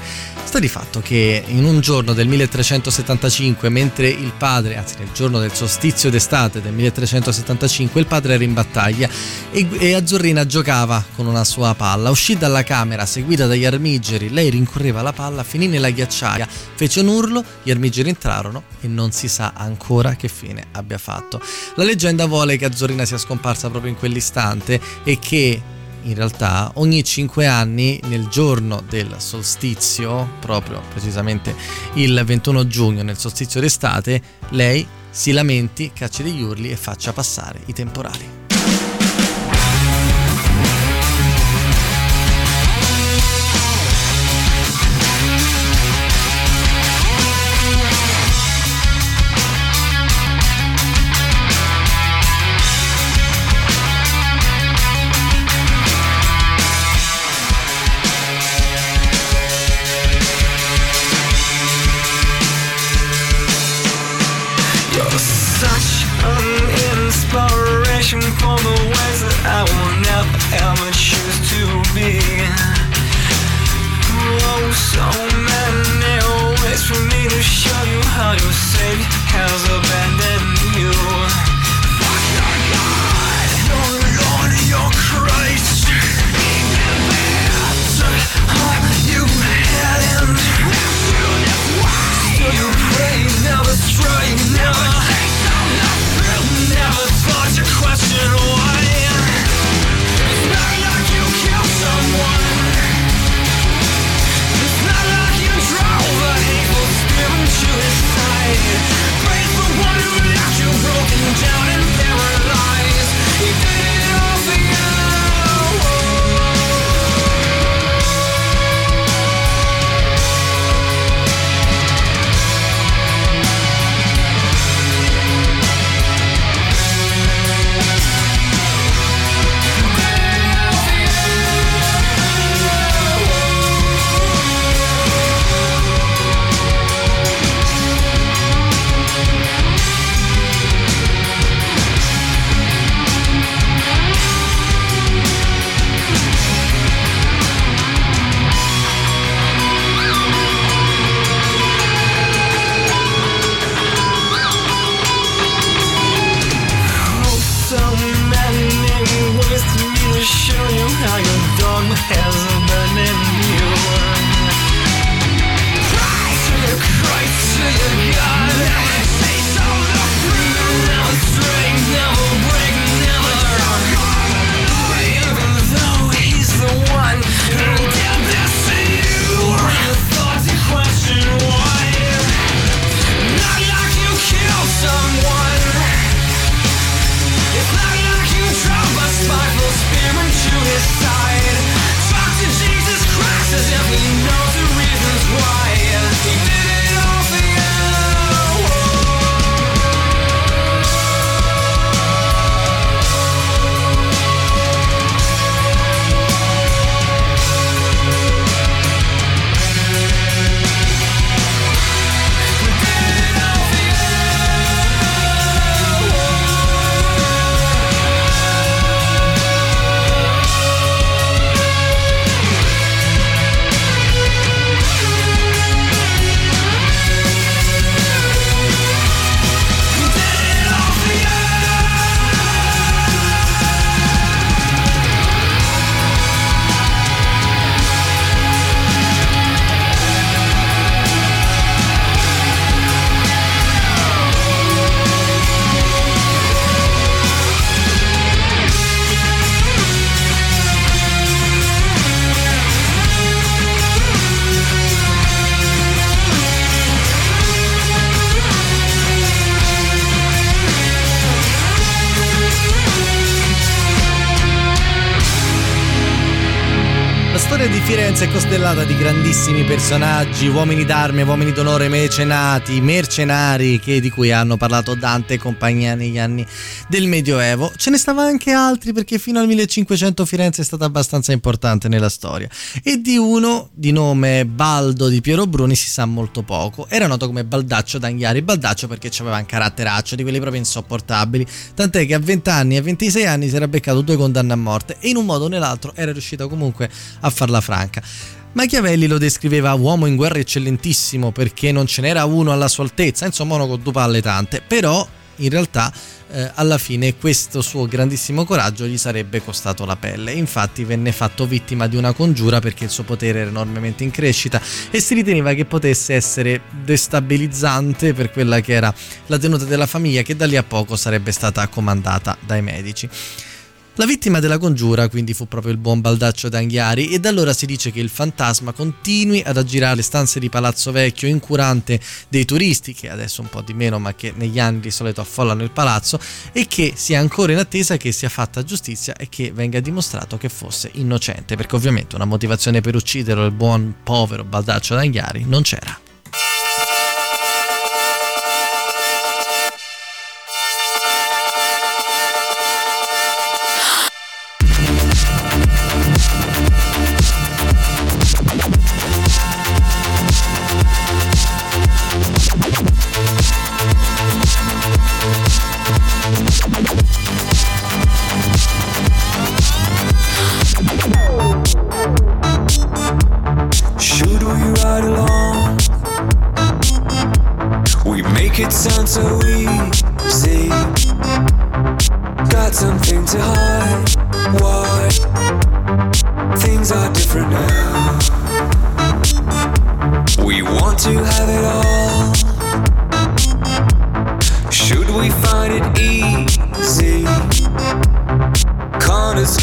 Sta di fatto che in un giorno del 1375, mentre il padre, anzi nel giorno del solstizio d'estate del 1375, il padre era in battaglia e, e Azzurrina giocava con una sua palla. Uscì dalla camera seguita dagli armigeri, lei rincorreva la palla, finì nella ghiacciaia, fece un urlo, gli armigeri entrarono e non si sa ancora che fine abbia fatto. La leggenda vuole che Azzurrina sia scomparsa proprio in quell'istante e che in realtà ogni 5 anni nel giorno del solstizio, proprio precisamente il 21 giugno nel solstizio d'estate, lei si lamenti, cacci degli urli e faccia passare i temporali. Firenze è costellata di grandissimi personaggi, uomini d'arme, uomini d'onore, mecenati, mercenari che, di cui hanno parlato Dante e compagnia negli anni del Medioevo. Ce ne stava anche altri perché fino al 1500 Firenze è stata abbastanza importante nella storia e di uno di nome Baldo di Piero Bruni si sa molto poco. Era noto come Baldaccio d'Anghiari, Baldaccio perché aveva un caratteraccio di quelli proprio insopportabili, tant'è che a 20 anni e a 26 anni si era beccato due condanne a morte e in un modo o nell'altro era riuscito comunque a farla franca. Machiavelli lo descriveva uomo in guerra eccellentissimo perché non ce n'era uno alla sua altezza, insomma uno con due palle tante, però in realtà eh, alla fine questo suo grandissimo coraggio gli sarebbe costato la pelle. Infatti venne fatto vittima di una congiura perché il suo potere era enormemente in crescita e si riteneva che potesse essere destabilizzante per quella che era la tenuta della famiglia che da lì a poco sarebbe stata comandata dai medici. La vittima della congiura quindi fu proprio il buon Baldaccio d'Anghiari e da allora si dice che il fantasma continui ad aggirare le stanze di Palazzo Vecchio incurante dei turisti, che adesso un po' di meno ma che negli anni di solito affollano il palazzo, e che sia ancora in attesa che sia fatta giustizia e che venga dimostrato che fosse innocente, perché ovviamente una motivazione per uccidere il buon povero Baldaccio d'Anghiari non c'era.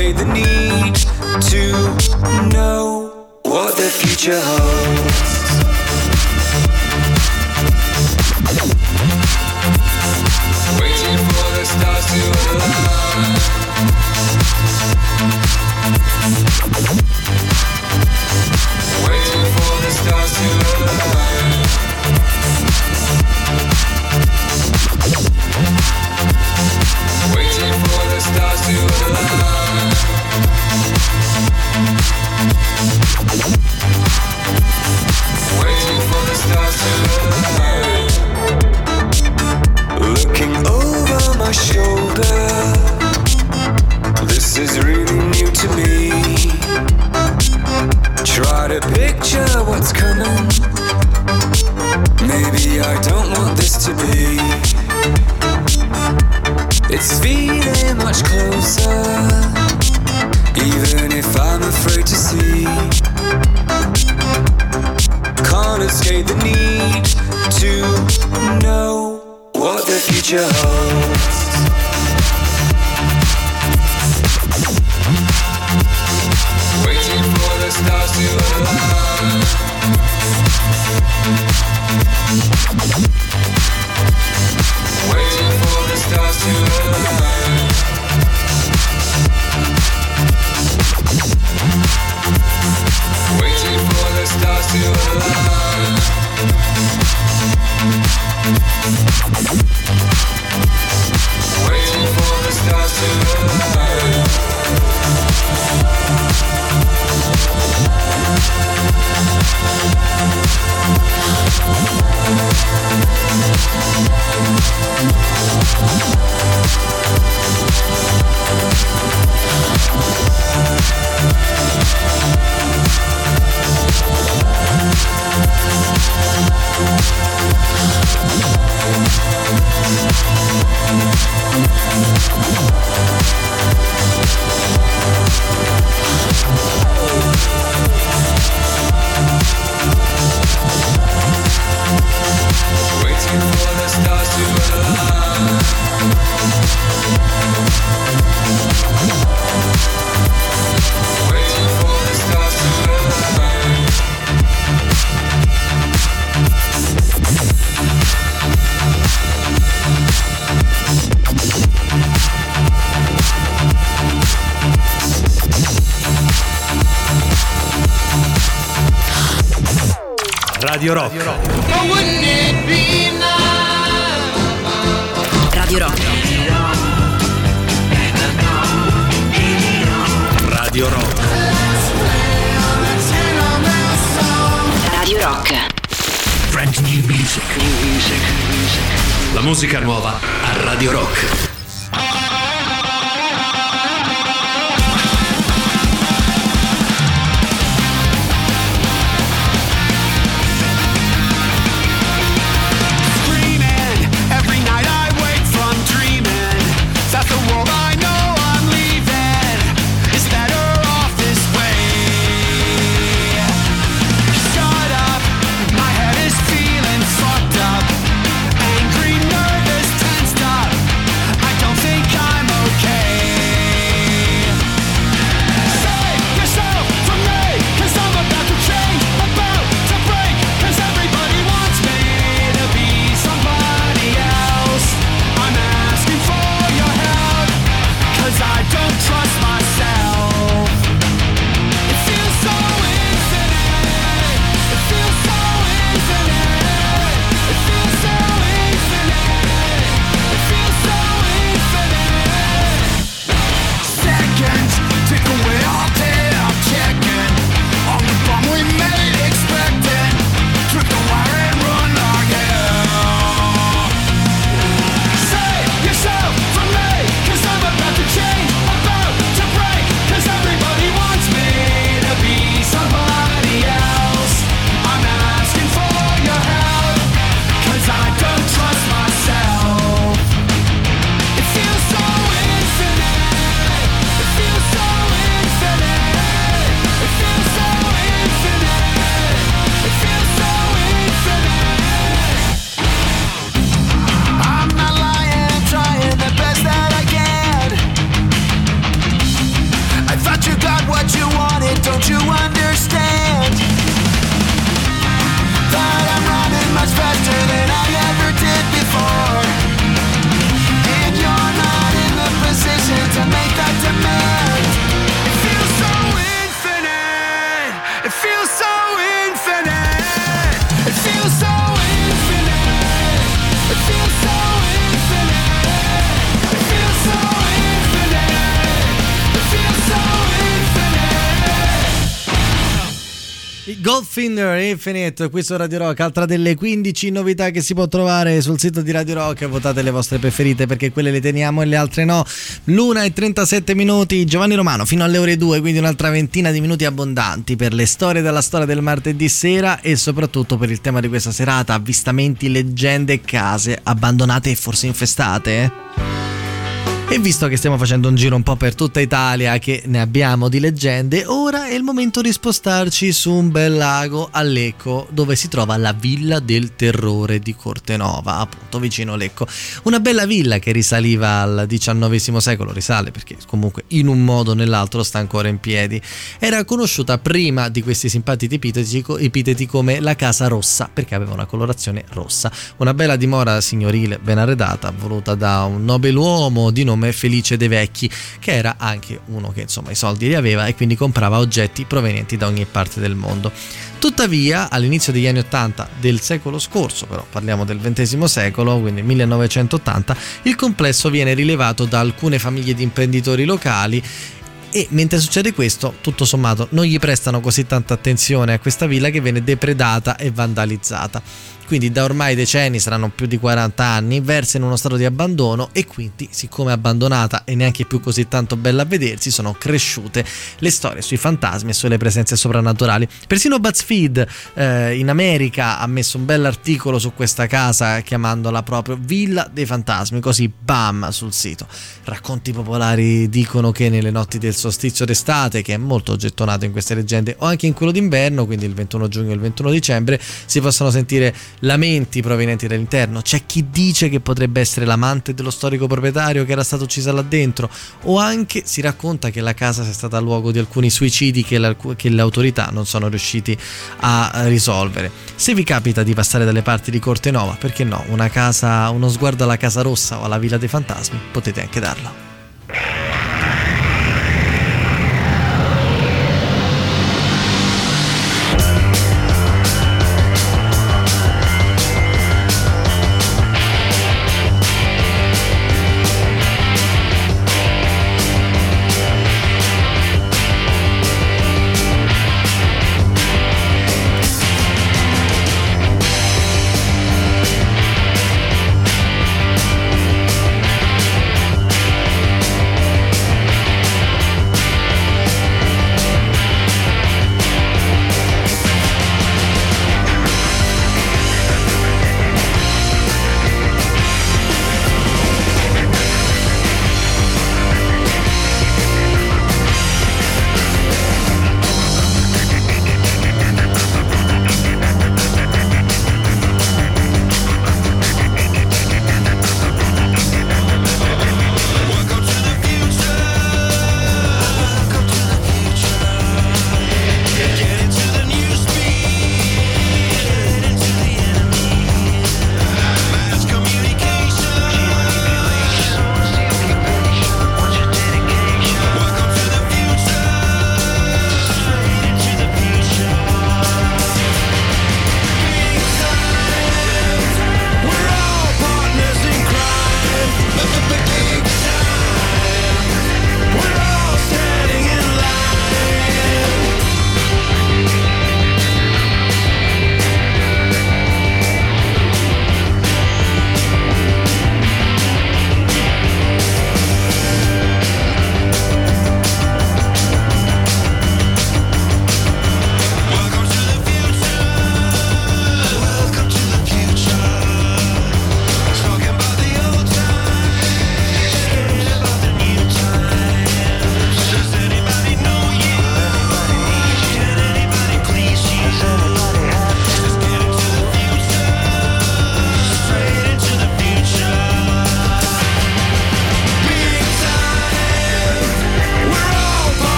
The need to know what the future holds. Goldfinger Infinite qui su Radio Rock, altra delle 15 novità che si può trovare sul sito di Radio Rock. Votate le vostre preferite perché quelle le teniamo e le altre no. L'una e 37 minuti, Giovanni Romano fino alle ore 2, quindi un'altra ventina di minuti abbondanti per le storie della storia del martedì sera e soprattutto per il tema di questa serata, avvistamenti, leggende e case abbandonate e forse infestate. E visto che stiamo facendo un giro un po' per tutta Italia, che ne abbiamo di leggende, ora è il momento di spostarci su un bel lago a Lecco, dove si trova la Villa del Terrore di Cortenova, appunto vicino Lecco. Una bella villa che risaliva al XIX secolo, risale perché comunque in un modo o nell'altro sta ancora in piedi. Era conosciuta prima di questi simpatici epiteti come la Casa Rossa, perché aveva una colorazione rossa. Una bella dimora signorile ben arredata, voluta da un nobeluomo di nome Felice De Vecchi, che era anche uno che insomma i soldi li aveva e quindi comprava oggetti provenienti da ogni parte del mondo. Tuttavia, all'inizio degli anni 80 del secolo scorso, però parliamo del XX secolo, quindi 1980, il complesso viene rilevato da alcune famiglie di imprenditori locali e mentre succede questo, tutto sommato, non gli prestano così tanta attenzione a questa villa che viene depredata e vandalizzata. Quindi da ormai decenni, saranno più di 40 anni, versa in uno stato di abbandono e quindi, siccome abbandonata e neanche più così tanto bella a vedersi, sono cresciute le storie sui fantasmi e sulle presenze soprannaturali. Persino BuzzFeed eh, in America ha messo un bell'articolo su questa casa chiamandola proprio Villa dei Fantasmi, così bam sul sito. Racconti popolari dicono che nelle notti del solstizio d'estate, che è molto gettonato in queste leggende, o anche in quello d'inverno, quindi il 21 giugno e il 21 dicembre, si possono sentire lamenti provenienti dall'interno. C'è chi dice che potrebbe essere l'amante dello storico proprietario che era stato ucciso là dentro, o anche si racconta che la casa sia stata luogo di alcuni suicidi che, la- che le autorità non sono riusciti a risolvere. Se vi capita di passare dalle parti di Cortenova, perché no, casa, uno sguardo alla Casa Rossa o alla Villa dei Fantasmi, potete anche darlo.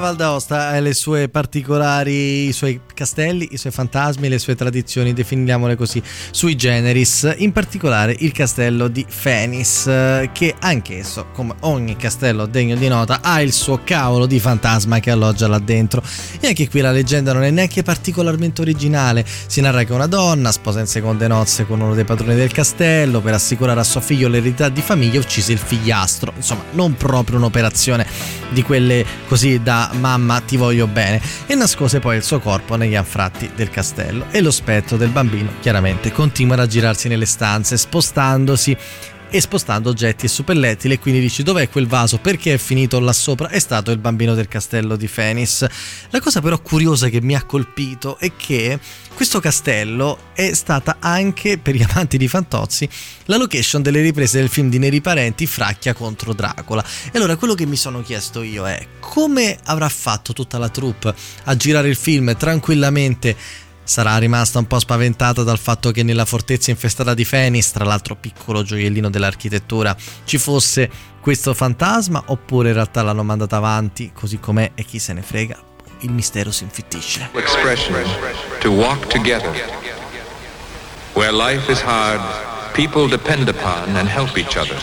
Val d'Aosta ha le sue particolari, i suoi castelli, i suoi fantasmi, le sue tradizioni, definiamole così, sui generis, in particolare il castello di Fenis, eh, che anch'esso, come ogni castello degno di nota, ha il suo cavolo di fantasma che alloggia là dentro. E anche qui la leggenda non è neanche particolarmente originale, si narra che una donna, sposa in seconde nozze con uno dei padroni del castello, per assicurare a suo figlio l'eredità di famiglia uccise il figliastro, insomma non proprio un'operazione di quelle così da mamma ti voglio bene. E nascose poi il suo corpo negli anfratti del castello. E lo spettro del bambino chiaramente continua a girarsi nelle stanze spostandosi e spostando oggetti e suppellettili. E quindi dici dov'è quel vaso? Perché è finito là sopra? È stato il bambino del castello di Fenis. La cosa però curiosa che mi ha colpito è che questo castello è stata anche per gli (laughs) amanti di Fantozzi la location delle riprese del film di Neri Parenti Fracchia contro Dracula. E allora quello che mi sono chiesto io è come avrà fatto tutta la troupe a girare il film tranquillamente sarà rimasta un po' spaventata dal fatto che nella fortezza infestata di Fenis, tra l'altro piccolo gioiellino dell'architettura, ci fosse questo fantasma oppure in realtà l'hanno mandata avanti così com'è e chi se ne frega, il mistero si infittisce. expression to walk together. Where life is hard, people depend upon and help each other.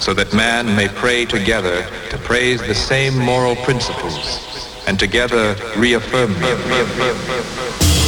So that man may pray together to praise the same moral principles and together reaffirm them.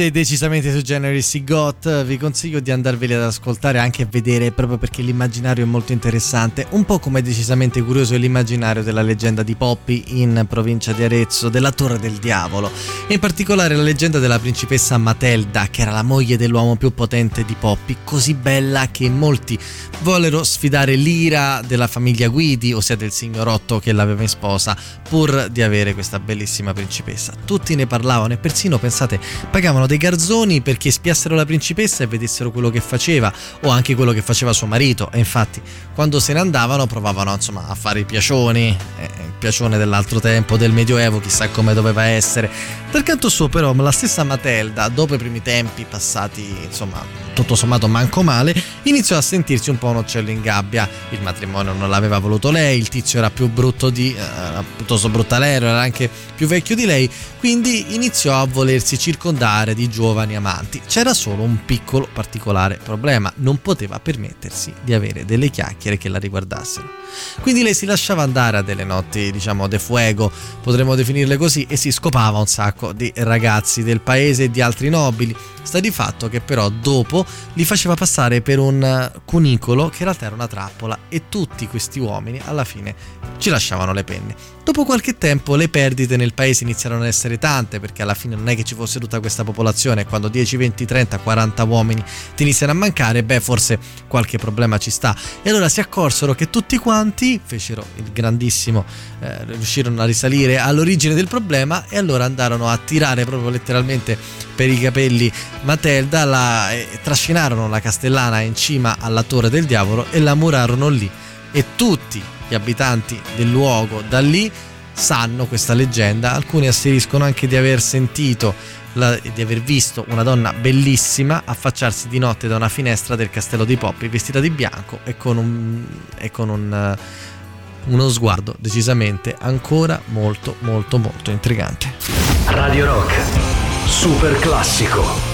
Svedese decisamente su Generous Got vi consiglio di andarveli ad ascoltare anche a vedere proprio perché l'immaginario è molto interessante. Un po' come decisamente curioso è l'immaginario della leggenda di Poppy in provincia di Arezzo della Torre del Diavolo. E in particolare la leggenda della principessa Matilda che era la moglie dell'uomo più potente di Poppy così bella che molti vollero sfidare l'ira della famiglia Guidi ossia del signorotto che l'aveva in sposa pur di avere questa bellissima principessa. Tutti ne parlavano e persino pensate pagavano dei garzoni perché spiassero la principessa e vedessero quello che faceva o anche quello che faceva suo marito. E infatti quando se ne andavano provavano insomma a fare i piacioni eh, il piacione dell'altro tempo del medioevo chissà come doveva essere. Dal canto suo però la stessa Matilda dopo i primi tempi passati insomma tutto sommato manco male iniziò a sentirsi un po' un uccello in gabbia. Il matrimonio non l'aveva voluto lei il tizio era più brutto di eh, piuttosto bruttalero era anche più vecchio di lei quindi iniziò a volersi circondare di giovani amanti. C'era solo un piccolo particolare problema, non poteva permettersi di avere delle chiacchiere che la riguardassero. Quindi lei si lasciava andare a delle notti, diciamo, de fuego, potremmo definirle così, e si scopava un sacco di ragazzi del paese e di altri nobili. Sta di fatto che però dopo li faceva passare per un cunicolo che in realtà era una trappola e tutti questi uomini alla fine ci lasciavano le penne. Dopo qualche tempo le perdite nel paese iniziarono ad essere tante perché alla fine non è che ci fosse tutta questa popolazione, quando 10, 20, 30, 40 uomini ti iniziano a mancare, beh forse qualche problema ci sta. E allora si accorsero che tutti quanti fecero il grandissimo, eh, riuscirono a risalire all'origine del problema e allora andarono a tirare proprio letteralmente per i capelli Matilda, la, e trascinarono la castellana in cima alla torre del diavolo e la murarono lì. E tutti gli abitanti del luogo da lì sanno questa leggenda, alcuni asseriscono anche di aver sentito, la- di aver visto una donna bellissima affacciarsi di notte da una finestra del castello di Poppy vestita di bianco e con un, e con un, eh, uno sguardo decisamente ancora molto molto molto intrigante. Radio Rock, super classico.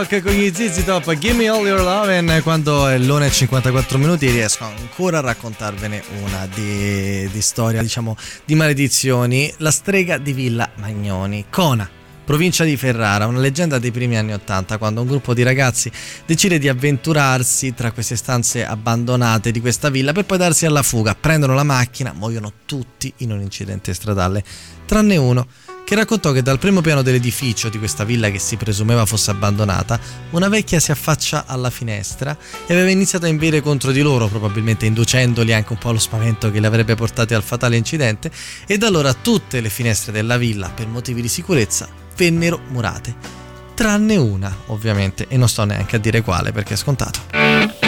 Rock con gli ZZ Top Give Me All Your Love and quando è l'una e 54 minuti riesco ancora a raccontarvene una di, di storia, diciamo, di maledizioni. La strega di Villa Magnoni, Cona. Provincia di Ferrara, una leggenda dei primi anni Ottanta, quando un gruppo di ragazzi decide di avventurarsi tra queste stanze abbandonate di questa villa per poi darsi alla fuga. Prendono la macchina, muoiono tutti in un incidente stradale, tranne uno che raccontò che dal primo piano dell'edificio di questa villa che si presumeva fosse abbandonata, una vecchia si affaccia alla finestra e aveva iniziato a inveire contro di loro, probabilmente inducendoli anche un po' allo spavento che li avrebbe portati al fatale incidente, e da allora tutte le finestre della villa, per motivi di sicurezza, vennero murate. Tranne una, ovviamente, e non sto neanche a dire quale perché è scontato.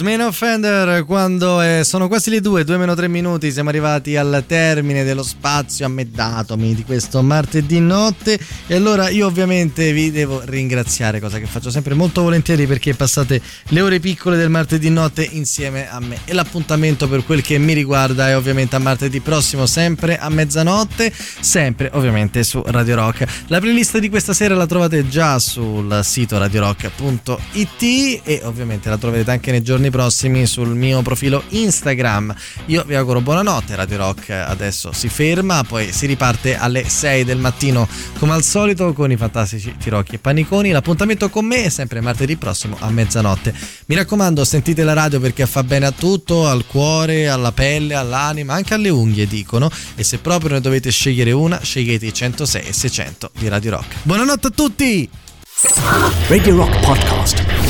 Hives, Main Offender, quando eh, sono quasi le due, due meno tre minuti, siamo arrivati al termine dello spazio a me datomi di questo martedì notte e allora io ovviamente vi devo ringraziare, cosa che faccio sempre molto volentieri perché passate le ore piccole del martedì notte insieme a me e l'appuntamento per quel che mi riguarda è ovviamente a martedì prossimo, sempre a mezzanotte, sempre ovviamente su Radio Rock. La playlist di questa sera la trovate già sul sito radiorock.it e ovviamente la troverete anche nei giorni prossimi sul mio profilo Instagram. Io vi auguro buonanotte, Radio Rock adesso si ferma, poi si riparte alle 6 del mattino come al solito con i fantastici Tirocchi e Paniconi. L'appuntamento con me è sempre martedì prossimo a mezzanotte. Mi raccomando, sentite la radio perché fa bene a tutto, al cuore, alla pelle, all'anima, anche alle unghie dicono e se proprio ne dovete scegliere una, scegliete i 106 e 600 di Radio Rock. Buonanotte a tutti! Radio Rock Podcast.